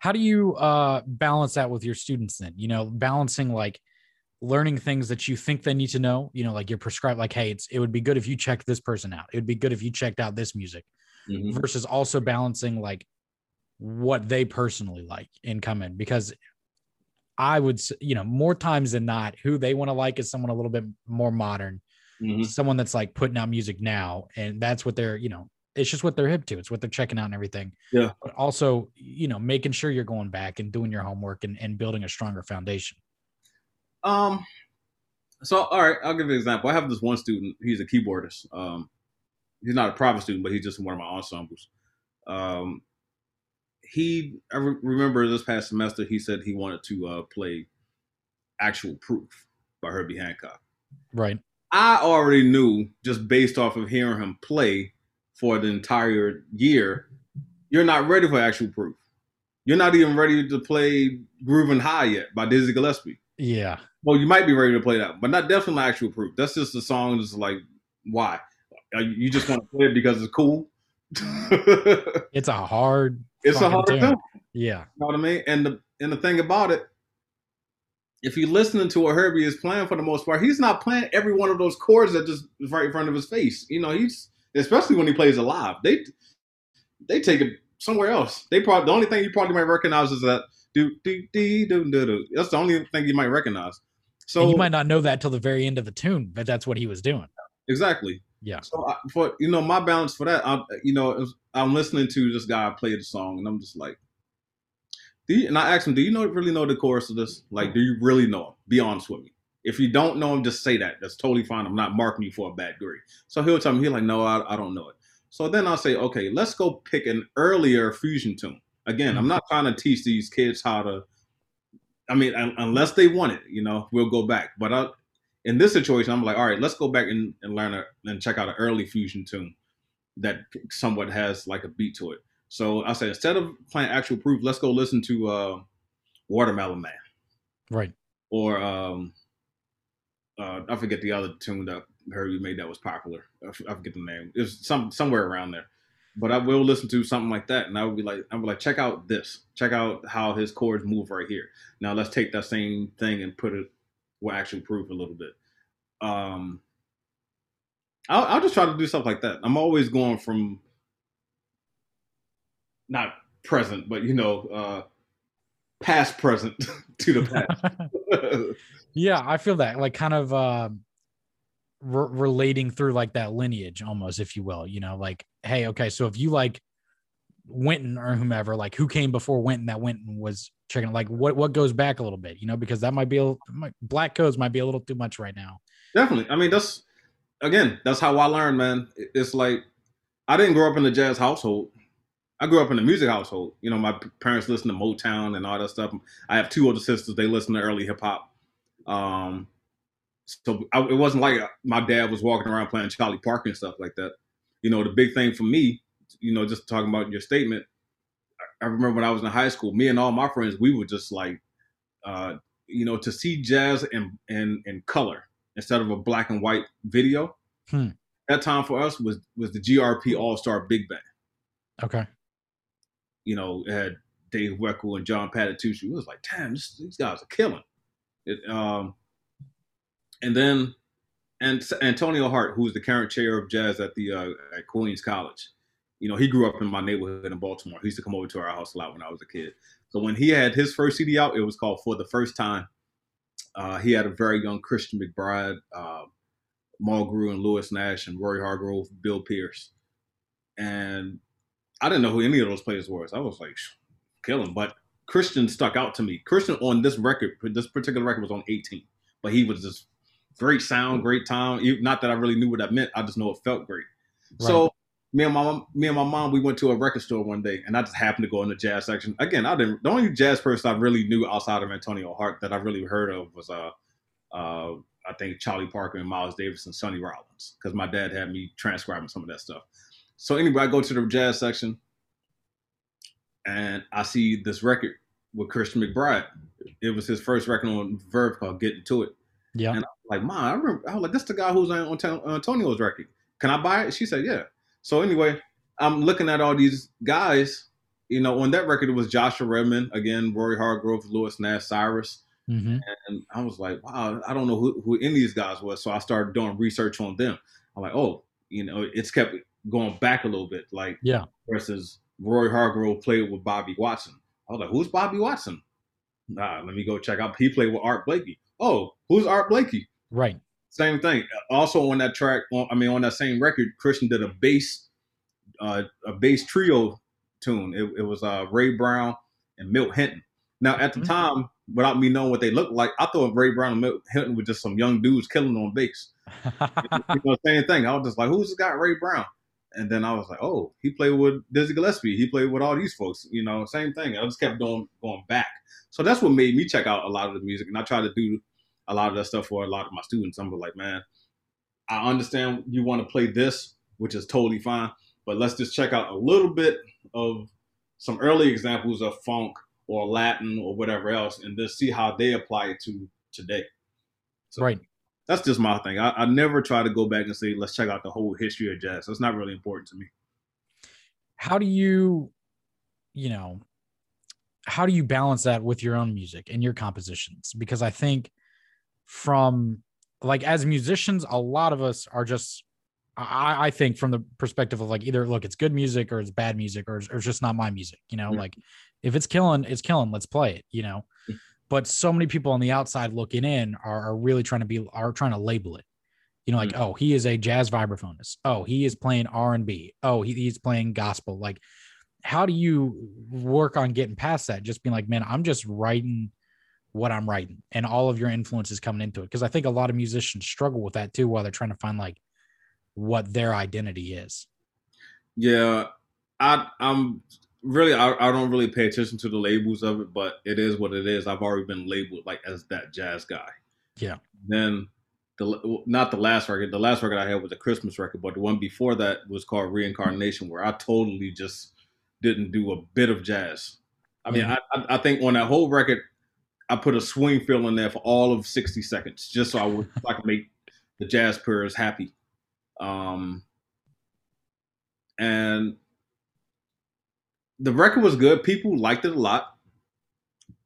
How do you uh balance that with your students then? You know, balancing like learning things that you think they need to know. You know, like you're prescribed, like, hey, it's it would be good if you checked this person out. It would be good if you checked out this music, mm-hmm. versus also balancing like what they personally like and come in because I would, you know, more times than not, who they want to like is someone a little bit more modern, mm-hmm. someone that's like putting out music now, and that's what they're, you know, it's just what they're hip to. It's what they're checking out and everything. Yeah. But also, you know, making sure you're going back and doing your homework and, and building a stronger foundation. Um. So, all right, I'll give you an example. I have this one student. He's a keyboardist. Um, he's not a private student, but he's just in one of my ensembles. Um, he I re- remember this past semester he said he wanted to uh, play actual proof. by Herbie Hancock. Right. I already knew just based off of hearing him play for the entire year, you're not ready for actual proof. You're not even ready to play Groovin' High yet by Dizzy Gillespie. Yeah. Well, you might be ready to play that, but not definitely actual proof. That's just the song. Just like why you just want to play it because it's cool. *laughs* it's a hard. It's a hard tune. thing. Yeah. You know what I mean? And the and the thing about it, if you're listening to what Herbie is playing for the most part, he's not playing every one of those chords that just is right in front of his face. You know, he's especially when he plays it live. They they take it somewhere else. They probably the only thing you probably might recognize is that do do do do do. That's the only thing you might recognize. So and you might not know that till the very end of the tune, but that's what he was doing. Exactly. Yeah. So I, for you know my balance for that, I, you know, I'm listening to this guy play the song, and I'm just like, do you, and I asked him, do you know really know the chorus of this? Like, do you really know him? Be honest with me. If you don't know him, just say that. That's totally fine. I'm not marking you for a bad grade. So he'll tell me, he's like, no, I, I don't know it. So then I'll say, okay, let's go pick an earlier fusion tune. Again, I'm not trying to teach these kids how to. I mean, unless they want it, you know, we'll go back. But I, in this situation, I'm like, all right, let's go back and, and learn a, and check out an early fusion tune that somewhat has like a beat to it. So I said, instead of playing actual proof, let's go listen to uh, Watermelon Man. Right. Or um, uh, I forget the other tune that heard Herbie made that was popular. I forget the name. It was some somewhere around there. But I will listen to something like that, and I would be like, I would like, check out this. Check out how his chords move right here. Now let's take that same thing and put it with actual proof a little bit. Um, I'll, I'll just try to do stuff like that. I'm always going from not present, but you know, uh, past present *laughs* to the past. *laughs* *laughs* yeah, I feel that like kind of uh, re- relating through like that lineage almost, if you will. You know, like, hey, okay, so if you like Wynton or whomever, like who came before Wynton, that Wynton was checking like what what goes back a little bit, you know, because that might be a black codes might be a little too much right now. Definitely. I mean, that's again, that's how I learned, man. It's like I didn't grow up in a jazz household. I grew up in a music household. You know, my parents listened to Motown and all that stuff. I have two older sisters; they listen to early hip hop. Um, so I, it wasn't like my dad was walking around playing Charlie Parker and stuff like that. You know, the big thing for me, you know, just talking about your statement. I remember when I was in high school, me and all my friends, we were just like, uh, you know, to see jazz in in, in color instead of a black and white video. Hmm. That time for us was was the GRP All Star Big Band. Okay you know, had Dave Weckl and John Patitucci. It was like, damn, this, these guys are killing. It, um, and then, and Antonio Hart, who's the current chair of jazz at the uh, at Queens College, you know, he grew up in my neighborhood in Baltimore. He used to come over to our house a lot when I was a kid. So when he had his first CD out, it was called For the First Time. Uh, he had a very young Christian McBride, uh, Mulgrew and Lewis Nash and Roy Hargrove, Bill Pierce. And I didn't know who any of those players were. I was like, kill him. But Christian stuck out to me. Christian on this record, this particular record was on 18, but he was just great sound, great time. Not that I really knew what that meant. I just know it felt great. Right. So me and my mom, me and my mom, we went to a record store one day, and I just happened to go in the jazz section. Again, I didn't. The only jazz person I really knew outside of Antonio Hart that I really heard of was uh, uh, I think Charlie Parker and Miles Davis and Sonny Rollins, because my dad had me transcribing some of that stuff. So anyway, I go to the jazz section and I see this record with Christian McBride. It was his first record on Verve called Getting to It. Yeah. And I was like, Mom, I remember I was like, this the guy who's on Antonio's record. Can I buy it? She said, Yeah. So anyway, I'm looking at all these guys. You know, on that record it was Joshua Redman, again, Roy Hargrove, Lewis Nash, Cyrus. Mm-hmm. And I was like, wow, I don't know who, who any of these guys was. So I started doing research on them. I'm like, oh, you know, it's kept going back a little bit, like yeah, versus Roy Hargrove played with Bobby Watson. I was like, who's Bobby Watson? Nah, let me go check out. He played with Art Blakey. Oh, who's Art Blakey? Right. Same thing. Also on that track, I mean, on that same record, Christian did a bass, uh, a bass trio tune. It, it was uh, Ray Brown and Milt Hinton. Now, at the mm-hmm. time, without me knowing what they looked like, I thought Ray Brown and Milt Hinton were just some young dudes killing on bass. *laughs* you know, same thing. I was just like, who's this guy, Ray Brown? And then I was like, oh, he played with Dizzy Gillespie. He played with all these folks. You know, same thing. I just kept going going back. So that's what made me check out a lot of the music, and I try to do a lot of that stuff for a lot of my students. I'm like, man, I understand you want to play this, which is totally fine, but let's just check out a little bit of some early examples of funk or Latin or whatever else, and just see how they apply it to today. So right. That's just my thing. I, I never try to go back and say, let's check out the whole history of jazz. That's not really important to me. How do you, you know, how do you balance that with your own music and your compositions? Because I think from like as musicians, a lot of us are just I, I think from the perspective of like either look, it's good music or it's bad music or, or it's just not my music, you know, like if it's killing, it's killing, let's play it, you know. But so many people on the outside looking in are, are really trying to be are trying to label it. You know, like, mm-hmm. oh, he is a jazz vibraphonist. Oh, he is playing R and B. Oh, he, he's playing gospel. Like, how do you work on getting past that? Just being like, man, I'm just writing what I'm writing and all of your influences coming into it. Cause I think a lot of musicians struggle with that too while they're trying to find like what their identity is. Yeah. I I'm really I, I don't really pay attention to the labels of it, but it is what it is. I've already been labeled like as that jazz guy. Yeah. Then the not the last record. The last record I had was a Christmas record, but the one before that was called Reincarnation, where I totally just didn't do a bit of jazz. I mean, mm-hmm. I, I think on that whole record, I put a swing fill in there for all of 60 seconds, just so I would so I could make the jazz purists happy. Um, and the record was good. People liked it a lot,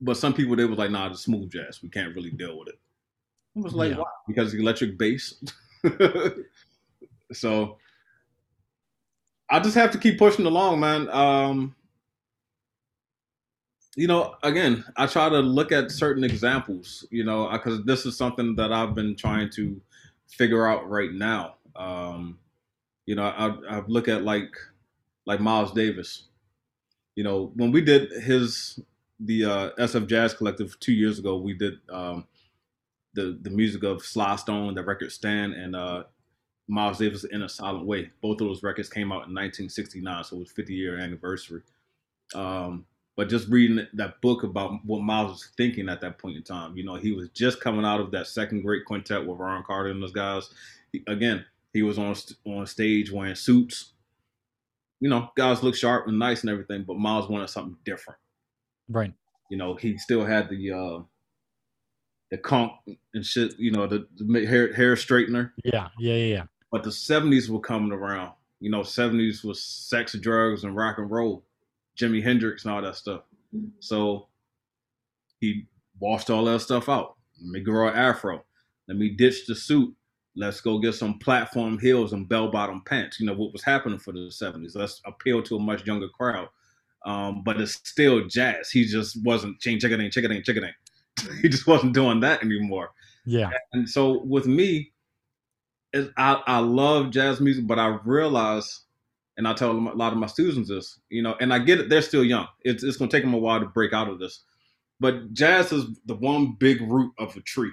but some people they was like, "Nah, the smooth jazz. We can't really deal with it." I was like, yeah. "Why?" Because the electric bass. *laughs* so I just have to keep pushing along, man. Um, you know, again, I try to look at certain examples, you know, because this is something that I've been trying to figure out right now. Um, you know, I, I look at like like Miles Davis. You know, when we did his the uh, SF Jazz Collective two years ago, we did um, the the music of Sly Stone, the record Stand, and uh, Miles Davis in a Silent Way. Both of those records came out in 1969, so it was 50 year anniversary. Um, but just reading that book about what Miles was thinking at that point in time, you know, he was just coming out of that second great quintet with Ron Carter and those guys. He, again, he was on on stage wearing suits. You know, guys look sharp and nice and everything, but Miles wanted something different. Right. You know, he still had the uh the conk and shit. You know, the, the hair hair straightener. Yeah, yeah, yeah. But the '70s were coming around. You know, '70s was sex, drugs, and rock and roll. Jimi Hendrix and all that stuff. So he washed all that stuff out. Let me grow an afro. Let me ditch the suit. Let's go get some platform heels and bell bottom pants. You know what was happening for the 70s. Let's appeal to a much younger crowd. Um, but it's still jazz. He just wasn't ching chicketing, chicketing, chicketing. *laughs* he just wasn't doing that anymore. Yeah. And so with me, I, I love jazz music, but I realize and I tell a lot of my students this, you know, and I get it, they're still young. It's, it's going to take them a while to break out of this. But jazz is the one big root of a tree.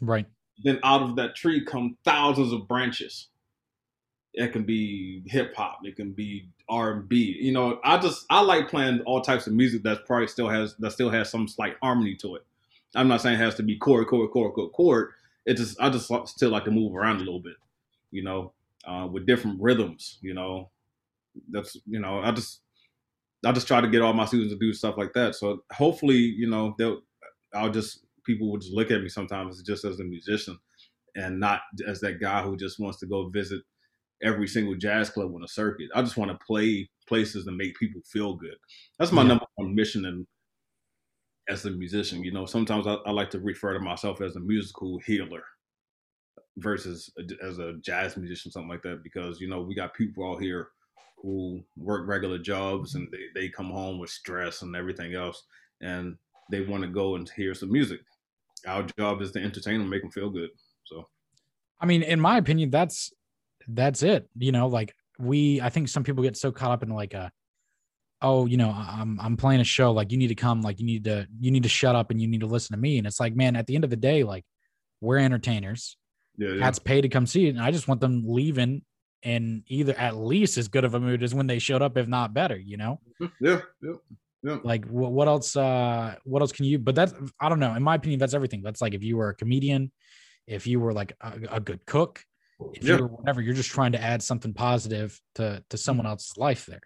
Right. Then out of that tree come thousands of branches. It can be hip hop, it can be R and B. You know, I just I like playing all types of music that probably still has that still has some slight harmony to it. I'm not saying it has to be chord, chord, chord, chord, chord. It just I just still like to move around a little bit, you know, uh, with different rhythms. You know, that's you know I just I just try to get all my students to do stuff like that. So hopefully you know they'll I'll just people would just look at me sometimes just as a musician and not as that guy who just wants to go visit every single jazz club on a circuit. I just want to play places and make people feel good. That's my yeah. number one mission and as a musician. You know, sometimes I, I, like to refer to myself as a musical healer versus a, as a jazz musician, something like that, because you know we got people out here who work regular jobs and they, they come home with stress and everything else and they want to go and hear some music our job is to entertain them make them feel good so i mean in my opinion that's that's it you know like we i think some people get so caught up in like a oh you know i'm i'm playing a show like you need to come like you need to you need to shut up and you need to listen to me and it's like man at the end of the day like we're entertainers yeah, yeah. Cats pay to come see it, and I just want them leaving in either at least as good of a mood as when they showed up, if not better, you know? *laughs* Yeah, yeah. Yeah. Like what, what else? Uh, what else can you? But that's I don't know. In my opinion, that's everything. That's like if you were a comedian, if you were like a, a good cook, if Yeah. you're whatever, you're just trying to add something positive to to someone else's life there.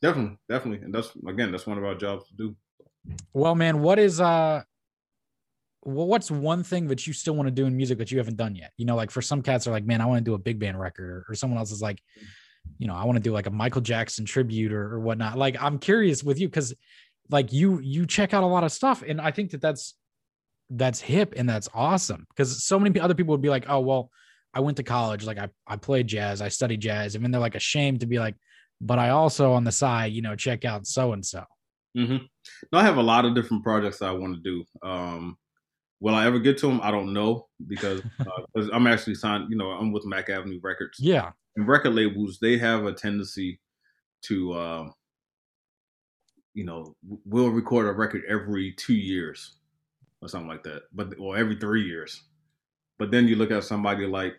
Definitely, definitely, and that's again, that's one of our jobs to do. Well, man, what is uh well, what's one thing that you still want to do in music that you haven't done yet? You know, like for some cats are like, man, I want to do a big band record, or, or someone else is like, you know, I want to do like a Michael Jackson tribute or, or whatnot. Like, I'm curious with you because like you you check out a lot of stuff, and I think that that's that's hip and that's awesome because so many other people would be like, oh well, I went to college, like I I played jazz, I studied jazz, and then they're like ashamed to be like, but I also on the side, you know, check out so and so. hmm No, I have a lot of different projects I want to do. Um, will I ever get to them? I don't know because uh, I'm actually signed. You know, I'm with Mack Avenue Records. Yeah, And record labels, they have a tendency to, um, you know, we'll record a record every two years or something like that, but or every three years. But then you look at somebody like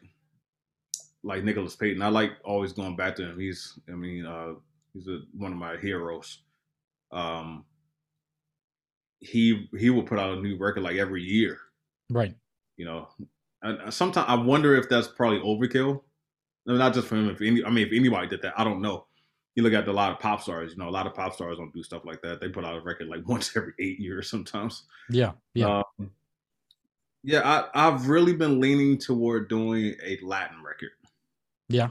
like Nicholas Payton. I like always going back to him. He's, I mean, uh, he's a, one of my heroes. Um, he he will put out a new record like every year. right. You know, and sometimes I wonder if that's probably overkill. No, Not just for him. If any, I mean, if anybody did that, I don't know. You look at a lot of pop stars. You know, a lot of pop stars don't do stuff like that. They put out a record like *laughs* once every eight years sometimes. Yeah, yeah. Um, yeah, I, I've really been leaning toward doing a Latin record. Yeah.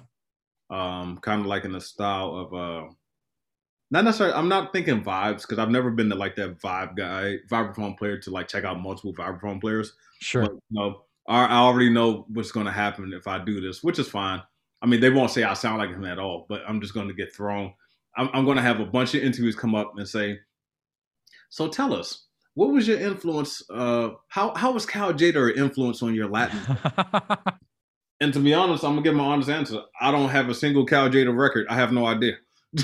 Um, kind of like in the style of uh, not necessarily. I'm not thinking vibes because I've never been to like that vibe guy, vibraphone player to like check out multiple vibraphone players. Sure. But, you know, I, I already know what's going to happen if I do this, which is fine. I mean, they won't say I sound like him at all, but I'm just going to get thrown. I'm, I'm going to have a bunch of interviews come up and say, "So tell us, what was your influence? Uh, how how was Cal Tjader an influence on your Latin?" *laughs* and to be honest, I'm gonna give my honest answer. I don't have a single Cal Tjader record. I have no idea, *laughs*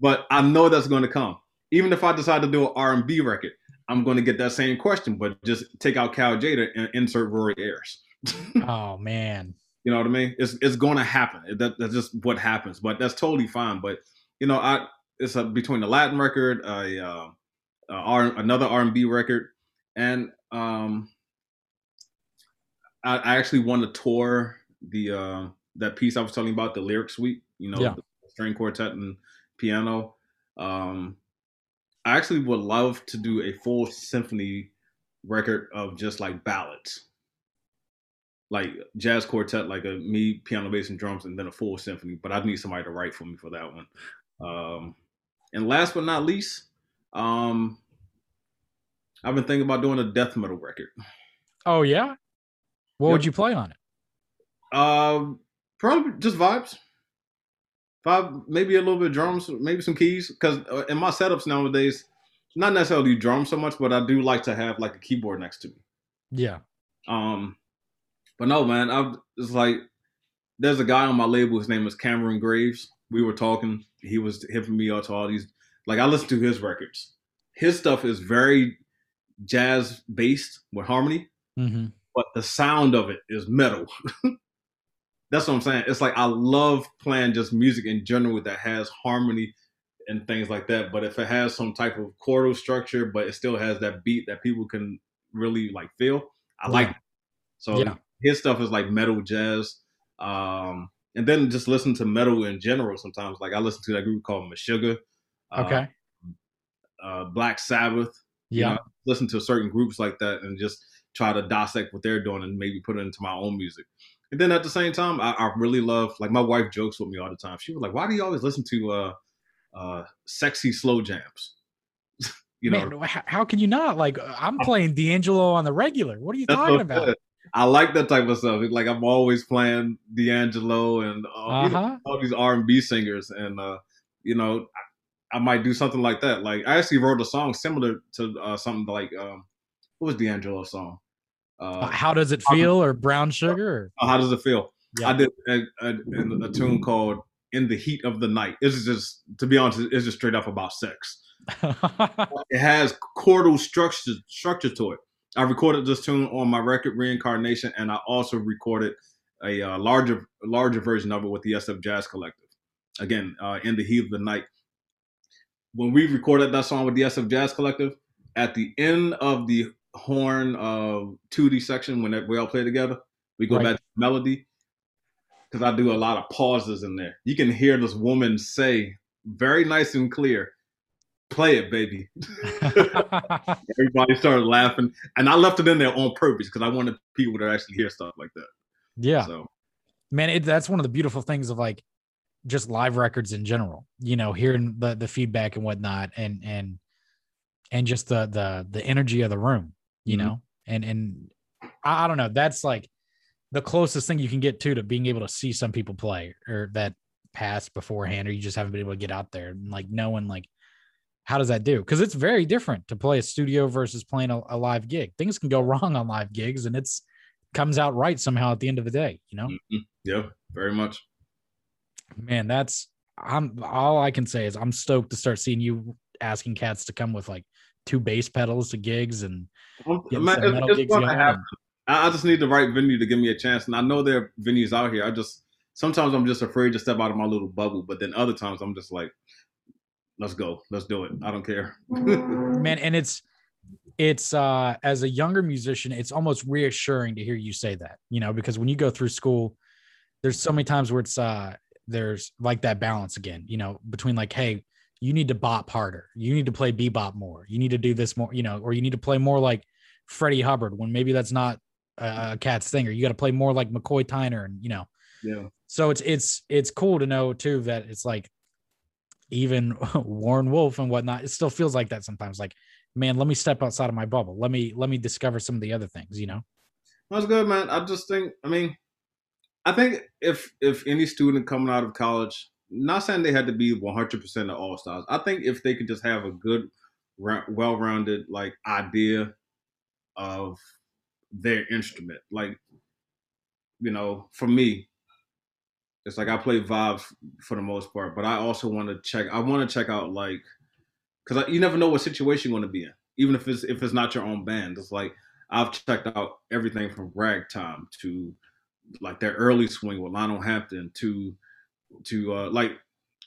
but I know that's going to come. Even if I decide to do an R&B record, I'm going to get that same question, but just take out Cal Tjader and insert Roy Ayers. *laughs* oh man. You know what I mean? It's it's going to happen. That, that's just what happens. But that's totally fine. But you know, I it's a, between the Latin record, a, uh, a R, another R and B record, and um, I, I actually want to tour the uh, that piece I was telling you about, the lyric suite. You know, Yeah. the string quartet and piano. Um, I actually would love to do a full symphony record of just like ballads like jazz quartet, like a me, piano, bass, and drums, and then a full symphony. But I'd need somebody to write for me for that one. Um, and last but not least, um, I've been thinking about doing a death metal record. Oh yeah. What would you play on it? Um, probably just vibes. Vibe, maybe a little bit of drums, maybe some keys. Because uh, in my setups nowadays, not necessarily drums so much, but I do like to have like a keyboard next to me. Yeah. Um, but no, man, I'm it's like there's a guy on my label. His name is Cameron Graves. We were talking. He was hipping me up to all these. Like I listen to his records. His stuff is very jazz based with harmony, hmm but the sound of it is metal. *laughs* That's what I'm saying. It's like I love playing just music in general that has harmony and things like that. But if it has some type of chordal structure, but it still has that beat that people can really like feel, I like it. So Yeah. His stuff is like metal jazz. Um, and then just listen to metal in general sometimes. Like I listen to that group called Meshuggah, uh, Okay. uh, Black Sabbath. you Yeah. know, listen to certain groups like that and just try to dissect what they're doing and maybe put it into my own music. And then at the same time, I, I really love like my wife jokes with me all the time. She was like, "Why do you always listen to uh, uh, sexy slow jams?" *laughs* you know, Man, how, how can you not? Like I'm *laughs* playing D'Angelo on the regular. What are you talking about? said. I like that type of stuff. Like I'm always playing D'Angelo and uh, you know, Uh-huh. all these R and B singers, and uh, you know, I, I might do something like that. Like I actually wrote a song similar to uh, something like um, what was D'Angelo's song? Uh, Uh, how does it feel? Or brown sugar? Or, how does it feel? Yeah. I did a, a, a, a tune called "In the Heat of the Night." It's just, to be honest, it's just straight up about sex. *laughs* It has chordal structure structure to it. I recorded this tune on my record Reincarnation, and I also recorded a uh, larger larger version of it with the SF Jazz Collective. Again, uh, in the heat of the night. when we recorded that song with the SF Jazz Collective, at the end of the horn uh tutti section when we all play together, we go Right. back to the melody because I do a lot of pauses in there. You can hear this woman say very nice and clear, "Play it, baby." *laughs* *laughs* Everybody started laughing, and I left it in there on purpose because I wanted people to actually hear stuff like that. yeah. So man it, that's one of the beautiful things of like just live records in general you know hearing the the feedback and whatnot and and and just the the the energy of the room you Mhm. know and and I, I don't know that's like the closest thing you can get to to being able to see some people play or that passed beforehand or you just haven't been able to get out there and like knowing like how does that do because it's very different to play a studio versus playing a, a live gig things can go *laughs* wrong on live gigs and it's comes out right somehow at the end of the day you know mhm. yeah, very much. man that's i'm all i can say is i'm stoked to start seeing you asking cats to come with like two bass pedals to gigs and I'm- man, it's, it's gonna happen. I I just need the right venue to give me a chance, and I know there are venues out here. I just sometimes I'm just afraid to step out of my little bubble, but then other times I'm just like, let's go, let's do it. I don't care. man and it's it's uh as a younger musician it's almost reassuring to hear you say that you know because when you go through school there's so many times where it's uh there's like that balance again you know between like hey you need to bop harder. You need to play bebop more. You need to do this more you know or you need to play more like freddie hubbard when maybe that's not a, a cat's thing or you got to play more like mccoy tyner and you know. Yeah, so it's it's it's cool to know too that it's like even *laughs* Warren Wolf and whatnot, it still feels like that sometimes. Like, man, let me step outside of my bubble. Let me let me discover some of the other things, you know? that's good, man. I just think, I mean, I think if if any student coming out of college, not saying they had to be 100 percent of all stars. I think if they could just have a good, well-rounded like idea of their instrument, like you know, for me, it's like I play vibes for the most part, but I also want to check. I want to check out like, because you never know what situation you're going to be in, even if it's if it's not your own band. It's like I've checked out everything from ragtime to like their early swing with Lionel Hampton to to uh like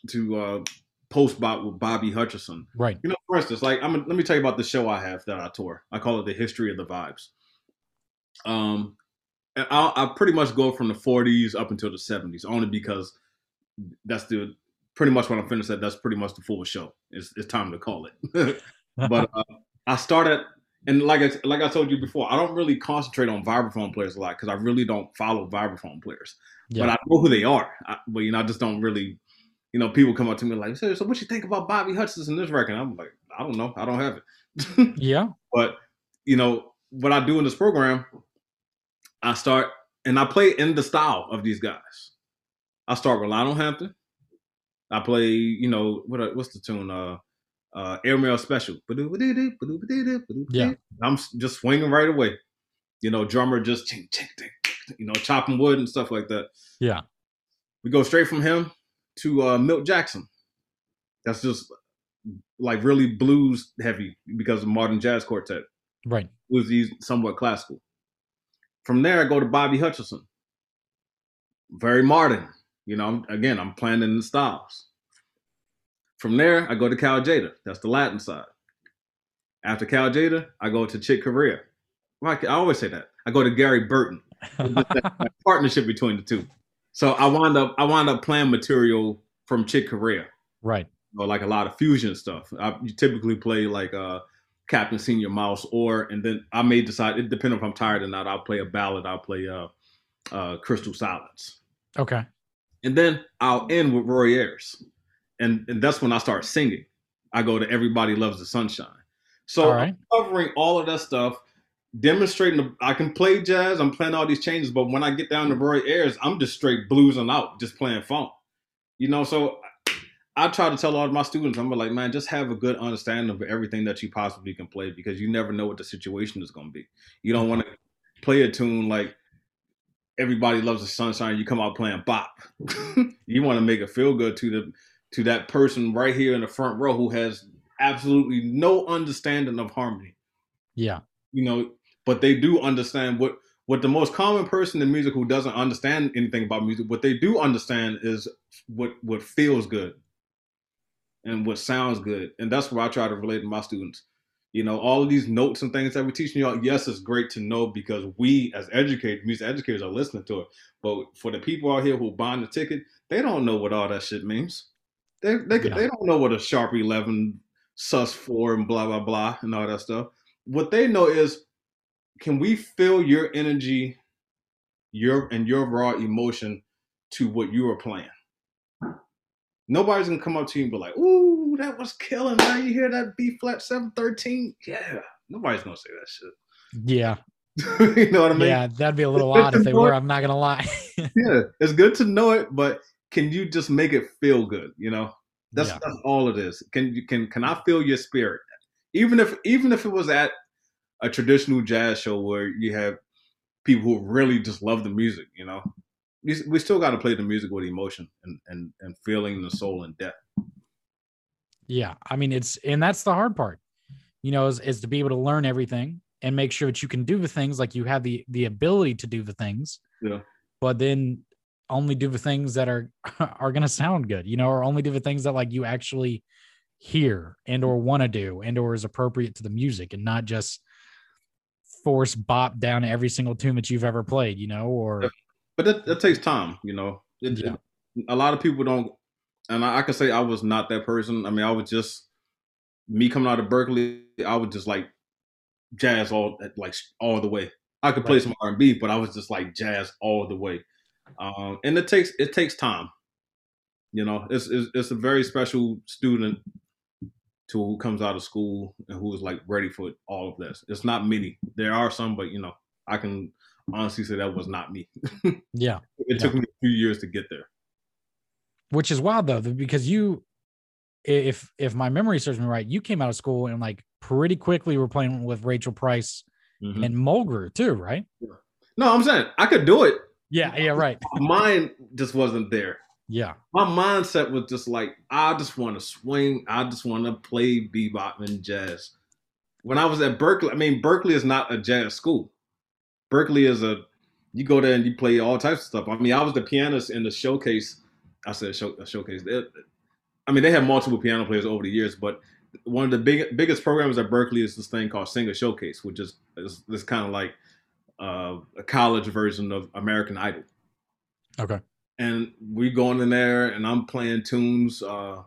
to uh post bop with Bobby Hutcherson. Right. You know, for instance, like I'm let me tell you about the show I have that I tour. I call it the history of the vibes. Um, I, I pretty much go from the 40s up until the 70s, only because that's the pretty much when I'm finished. That that's pretty much the full show. It's, it's time to call it. *laughs* but *laughs* uh, I started, and like I, like I told you before, I don't really concentrate on vibraphone players a lot because I really don't follow vibraphone players. Yeah. But I know who they are. I, but you know, I just don't really. You know, people come up to me like, "So, so what you think about Bobby Hutcherson this record?" I'm like, I don't know. I don't have it. *laughs* yeah. But you know what I do in this program, I start and I play in the style of these guys. I start with Lionel Hampton. I play, you know, what what's the tune? Uh, uh, Airmail Special. Yeah. I'm just swinging right away. You know, drummer just ching, ching, ching, you know, chopping wood and stuff like that. Yeah. We go straight from him to uh, Milt Jackson. That's just like really blues heavy because of modern jazz quartet Right. Was bluesy, somewhat classical. From there, I go to Bobby Hutcherson. Very modern. You know, again, I'm playing in the styles. From there, I go to Cal Tjader. That's the Latin side. After Cal Tjader, I go to Chick Corea. Well, I always say that. I go to Gary Burton. *laughs* That partnership between the two. So I wound up I wound up playing material from Chick Corea right. or like a lot of fusion stuff. I you typically play like uh Captain Senor Mouse or and then I may decide it depends if I'm tired or not, I'll play a ballad, I'll play uh uh Crystal Silence. Okay. And then I'll end with Roy Ayers. And and that's when I start singing. I go to Everybody Loves the Sunshine. So right. I'm covering all of that stuff, demonstrating the, I can play jazz, I'm playing all these changes, but when I get down to Roy Ayers, I'm just straight bluesing out, just playing funk. You know, so I try to tell all of my students, I'm like, man, just have a good understanding of everything that you possibly can play because you never know what the situation is going to be. You don't mm-hmm. want to play a tune like everybody loves the sunshine. You come out playing bop. *laughs* you want to make it feel good to the to that person right here in the front row who has absolutely no understanding of harmony. Yeah. You know, but they do understand what what the most common person in music who doesn't understand anything about music, what they do understand is what what feels good and what sounds good. And that's what I try to relate to my students. You know, all of these notes and things that we're teaching y'all, yes, it's great to know because we as educators, music educators are listening to it. But for the people out here who buying the ticket, they don't know what all that shit means. They they, yeah. they don't know what a sharp 11 sus 4 and blah blah blah and all that stuff. What they know is can we feel your energy your and your raw emotion to what you are playing? Nobody's gonna come up to you and be like, "Ooh, that was killing, man! You hear that B flat seven thirteen? Yeah." Nobody's gonna say that shit. Yeah. *laughs* you know what I mean? Yeah, that'd be a little odd if they were. It. I'm not gonna lie. *laughs* yeah, it's good to know it, but can you just make it feel good? You know, that's yeah. that's all it is. Can you can can I feel your spirit? Even if even if it was at a traditional jazz show where you have people who really just love the music, you know, we, still got to play the music with emotion and, and and feeling the soul and depth. Yeah, I mean it's and that's the hard part, you know, is, is to be able to learn everything and make sure that you can do the things like you have the the ability to do the things. Yeah. But then only do the things that are *laughs* are going to sound good, you know, or only do the things that like you actually hear and or want to do and or is appropriate to the music and not just force bop down every single tune that you've ever played, you know, or but that, that takes time, you know. It, yeah. it, a lot of people don't, and I, I, can say I was not that person. I mean, I was just me coming out of Berklee. I was just like jazz all like all the way. I could play right. some R and B, but I was just like jazz all the way. Um, and it takes it takes time. You know, it's, it's it's a very special student to who comes out of school and who is like ready for all of this. It's not many. There are some, but you know, I can honestly say that was not me. *laughs* yeah. It yeah. took me a few years to get there. Which is wild though, because you if if my memory serves me right, you came out of school and like pretty quickly were playing with Rachel Price mm-hmm. and Mulgrew too, right? No, I'm saying I could do it. Yeah, yeah, right. *laughs* Mine just wasn't there. Yeah. My mindset was just like, I just want to swing. I just want to play bebop and jazz. When I was at Berklee, I mean, Berklee is not a jazz school. Berklee is a you go there and you play all types of stuff. I mean, I was the pianist in the showcase. I said show, showcase. I mean, they have multiple piano players over the years, but one of the big, biggest programs at Berklee is this thing called Singer Showcase, which is is, is kind of like uh, a college version of American Idol. Okay. And we going in there, and I'm playing tunes uh,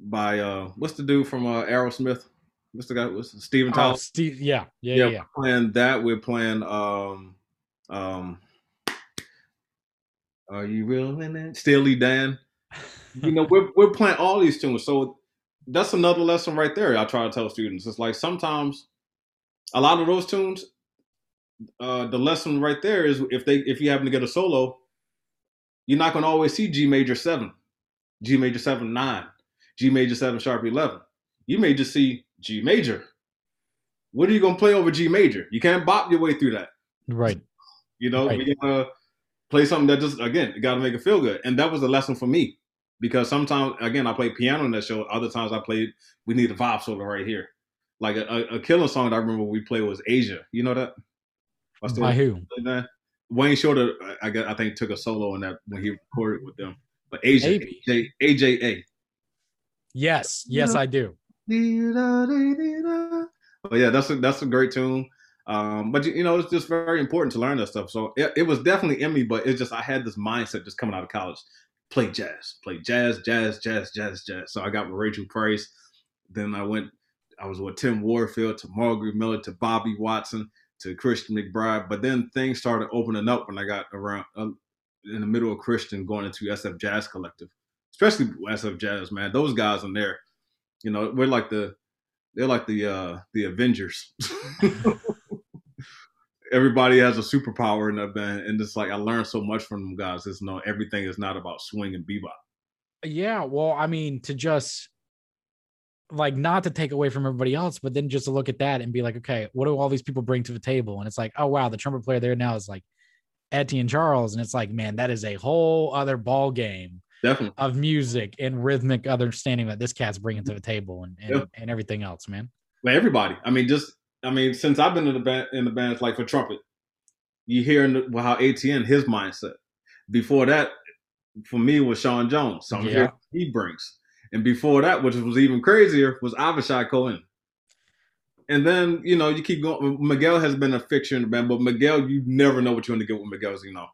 by uh, what's the dude from uh, Aerosmith? What's the guy? What's Steven oh, Tyler? Steve, yeah, yeah, yeah. yeah. playing that. We're playing. Um, um, are you real in it? Steely Dan. you know, we're we're playing all these tunes. So that's another lesson right there. I try to tell students. It's like sometimes a lot of those tunes. Uh, the lesson right there is if they if you happen to get a solo, you're not going to always see G major seven, G major seven nine, G major seven sharp eleven. You may just see G major. What are you gonna play over G major? You can't bop your way through that. Right. You know, right. you gotta play something that just again, you gotta make it feel good. And that was a lesson for me. Because sometimes again I played piano in that show, other times I played we need a vibe solo right here. Like a, a, a killing song that I remember we played was Asia. You know that? By who? That? Wayne Shorter, I, I, I think took a solo in that when he recorded with them. But Asia, AJ, AJA. Yes, yes, I do. Oh yeah, that's a, that's a great tune. Um, but you know, it's just very important to learn that stuff. So it, it, was definitely in me, but it's just I had this mindset just coming out of college, play jazz, play jazz, jazz, jazz, jazz, jazz. So I got with Rachel Price. Then I went, I was with Tim Warfield to Mulgrew Miller to Bobby Watson to Christian McBride. But then things started opening up when I got around uh, in the middle of Christian going into SF Jazz Collective, especially SF Jazz. Man, those guys in there you know, we're like the they're like the uh the Avengers. *laughs* Everybody has a superpower in that band, and it's like I learned so much from them guys. It's no everything is not about swing and bebop. Yeah, well, I mean, to just like not to take away from everybody else, but then just to look at that and be like, okay, what do all these people bring to the table? And it's like, oh wow, the trumpet player there now is like Etienne Charles, and it's like, man, that is a whole other ball game Definitely. of music and rhythmic understanding that this cat's bringing to the table and and, and everything else, man. Well, everybody. I mean, just I mean, since I've been in the band in the bands like for trumpet, you hear the, how Etienne his mindset. Before that, for me was Sean Jones. So I'm yeah. he brings. And before that, which was even crazier, was Avishai Cohen. And then, you know, you keep going. Miguel has been a fixture in the band, but Miguel, you never know what you're going to get with Miguel you know.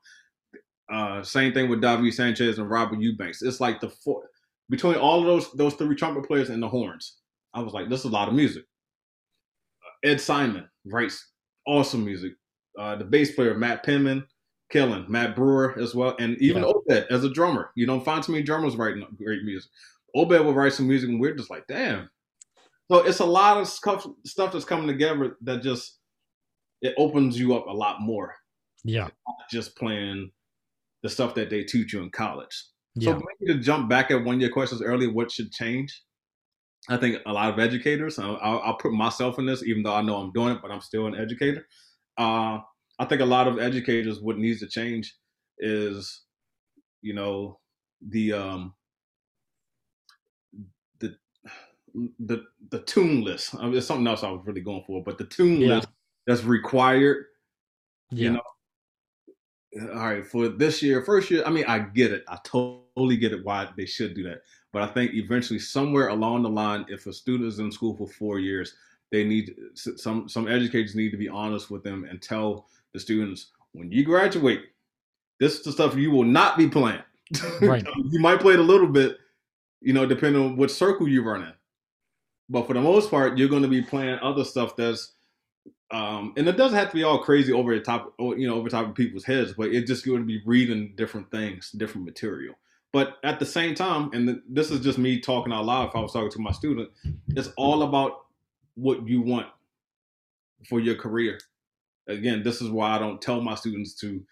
Uh, same thing with David Sanchez and Robin Eubanks. It's like the four, between all of those those three trumpet players and the horns. I was like, this is a lot of music. Uh, Ed Simon writes awesome music. Uh, the bass player Matt Penman, killing Matt Brewer as well, and even yeah. Obed as a drummer. You don't find too many drummers writing great music. Obed will write some music, and we're just like, damn. So it's a lot of stuff, stuff that's coming together that just it opens you up a lot more. Yeah, just playing the stuff that they teach you in college. Yeah. So maybe to jump back at one of your questions earlier, what should change? I think a lot of educators. I'll, I'll, put myself in this, even though I know I'm doing it, but I'm still an educator. Uh, I think a lot of educators, what needs to change is, you know, the um, the the the tune list. I mean, it's something else I was really going for, but the tune yeah. list that's required. Yeah. You know, all right, for this year, first year, I mean, I get it. I totally get it why they should do that. But I think eventually, somewhere along the line, if a student is in school for four years, they need some some educators need to be honest with them and tell the students when you graduate, this is the stuff you will not be playing. Right. *laughs* you might play it a little bit, you know, depending on what circle you run in. But for the most part, you're going to be playing other stuff that's um, and it doesn't have to be all crazy over the top, you know, over top of people's heads, but it just going to be reading different things, different material. But at the same time, and this is just me talking out loud. If I was talking to my student, it's all about what you want for your career. Again, this is why I don't tell my students to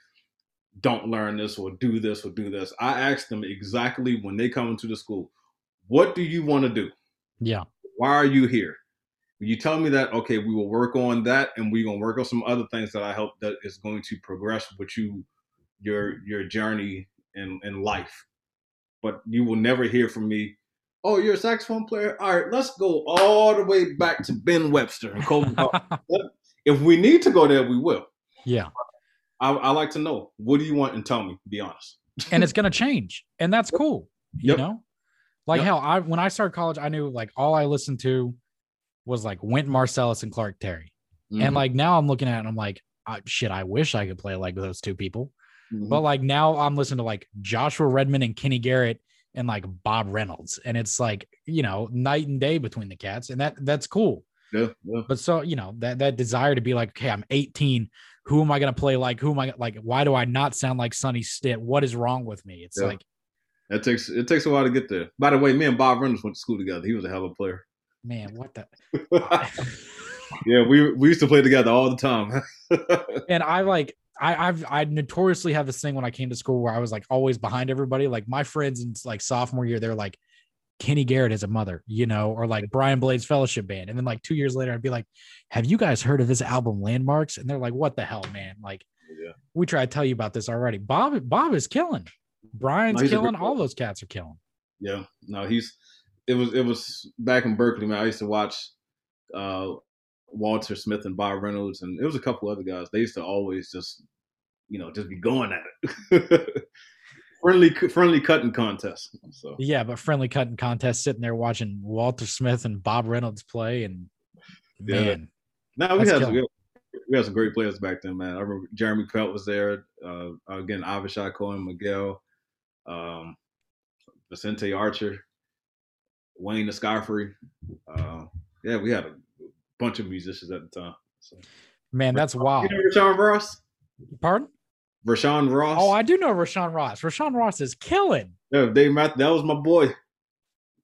don't learn this or do this or do this. I ask them exactly when they come into the school, what do you want to do? Yeah. Why are you here? You tell me that, okay, we will work on that and we're gonna work on some other things that I hope that is going to progress with you your your journey in, in life. But you will never hear from me, oh, you're a saxophone player? All right, let's go all the way back to Ben Webster and Coltrane. *laughs* if we need to go there, we will. Yeah. I, I, like to know what do you want and tell me, be honest. *laughs* and it's gonna change. And that's cool. You yep. know? Like yep. hell, I when I started college, I knew like all I listened to was like Wynton Marsalis and Clark Terry. Mm-hmm. And like now I'm looking at it and I'm like, shit, I wish I could play like those two people. Mm-hmm. But like now I'm listening to like Joshua Redman and Kenny Garrett and like Bob Reynolds. And it's like, you know, night and day between the cats. And that that's cool. Yeah, yeah. But so, you know, that that desire to be like, okay, I'm 18. Who am I gonna play like? Who am I like? Why do I not sound like Sonny Stitt? What is wrong with me? It's yeah. like it takes it takes a while to get there. By the way, me and Bob Reynolds went to school together. He was a hell of a player man, what the? *laughs* yeah, we we used to play together all the time. *laughs* and I like I, I've I notoriously have this thing when I came to school where I was like always behind everybody. Like my friends in like sophomore year, they're like, Kenny Garrett is a mother, you know, or like Brian Blade's Fellowship Band. And then like two years later, I'd be like, Have you guys heard of this album Landmarks? And they're like, What the hell, man? Like, yeah. we try to tell you about this already. Bob Bob is killing. Brian's no, killing. All those cats are killing. Yeah. No, he's it was it was back in Berklee, man. I used to watch uh, Walter Smith and Bob Reynolds, and it was a couple other guys. They used to always just, you know, just be going at it. *laughs* friendly, friendly cutting contest. So yeah, but friendly cutting contest, sitting there watching Walter Smith and Bob Reynolds play, and man, yeah. we had, we had we had some great players back then, man. I remember Jeremy Pelt was there. Uh, again, Avishai Cohen, Miguel, um, Vicente Archer. Wayne Escoffery. Uh, yeah, we had a bunch of musicians at the time. So. Man, that's wild. You know Rashawn Ross? Pardon? Rashawn Ross. Oh, I do know Rashawn Ross. Rashawn Ross is killing. Yeah, Dave that was my boy.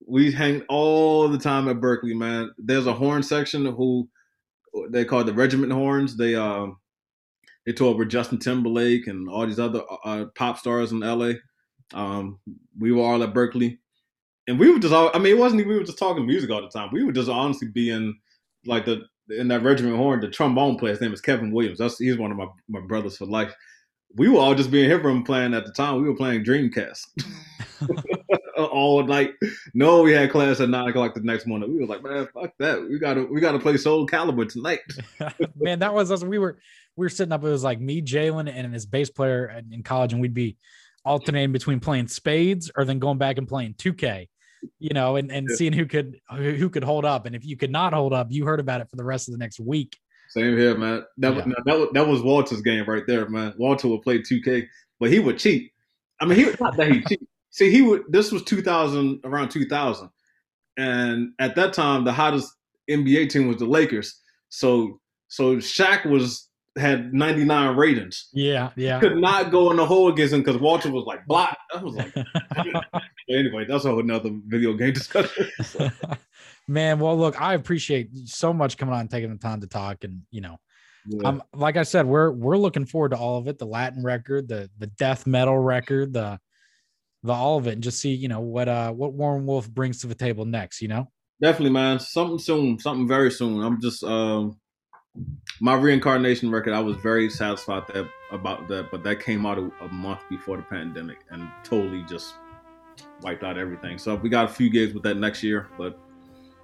We hang all the time at Berklee, man. There's a horn section who they call the regiment horns. They um they toured with Justin Timberlake and all these other uh, pop stars in LA. Um, we were all at Berklee and we were just all, I mean, it wasn't even, we were just talking music all the time. We were just honestly being like the, in that regiment horn, the trombone player, his name is Kevin Williams. That's, he's one of my, my brothers for life. We were all just being here from playing at the time. We were playing Dreamcast *laughs* all night. No, we had class at nine o'clock the next morning. We were like, man, fuck that. We gotta, we gotta play Soul Calibur tonight. *laughs* man, that was us. We were, we were sitting up. It was like me, Jalen, and his bass player in college, and we'd be alternating between playing spades or then going back and playing 2K you know, and, and Yeah. seeing who could who could hold up. And if you could not hold up, you heard about it for the rest of the next week. Same here, man. That, Yeah. was that was that was Walter's game right there, man. Walter would play 2K, but he would cheat. I mean, he not that he cheat. *laughs* See, he would. This was 2000, around 2000, and at that time, the hottest NBA team was the Lakers. So, so Shaq was had 99 ratings. Yeah, yeah. Could not go in the hole against him because Walter was like blocked. I was like, *laughs* anyway, that's a whole another video game discussion. So, *laughs* Man, well, look, I appreciate so much coming on and taking the time to talk. And you know, yeah. um, like I said, we're we're looking forward to all of it, the Latin record, the the death metal record, the the all of it, and just see, you know, what uh what Warren Wolf brings to the table next, you know? Definitely, man. Something soon. Something very soon. I'm just um my reincarnation record. I was very satisfied that about that, but that came out a, a month before the pandemic and totally just wiped out everything. So we got a few gigs with that next year, but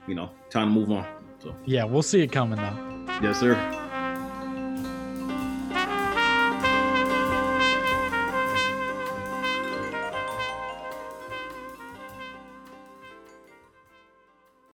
you know, time to move on. So Yeah, we'll see it coming though. yes, sir.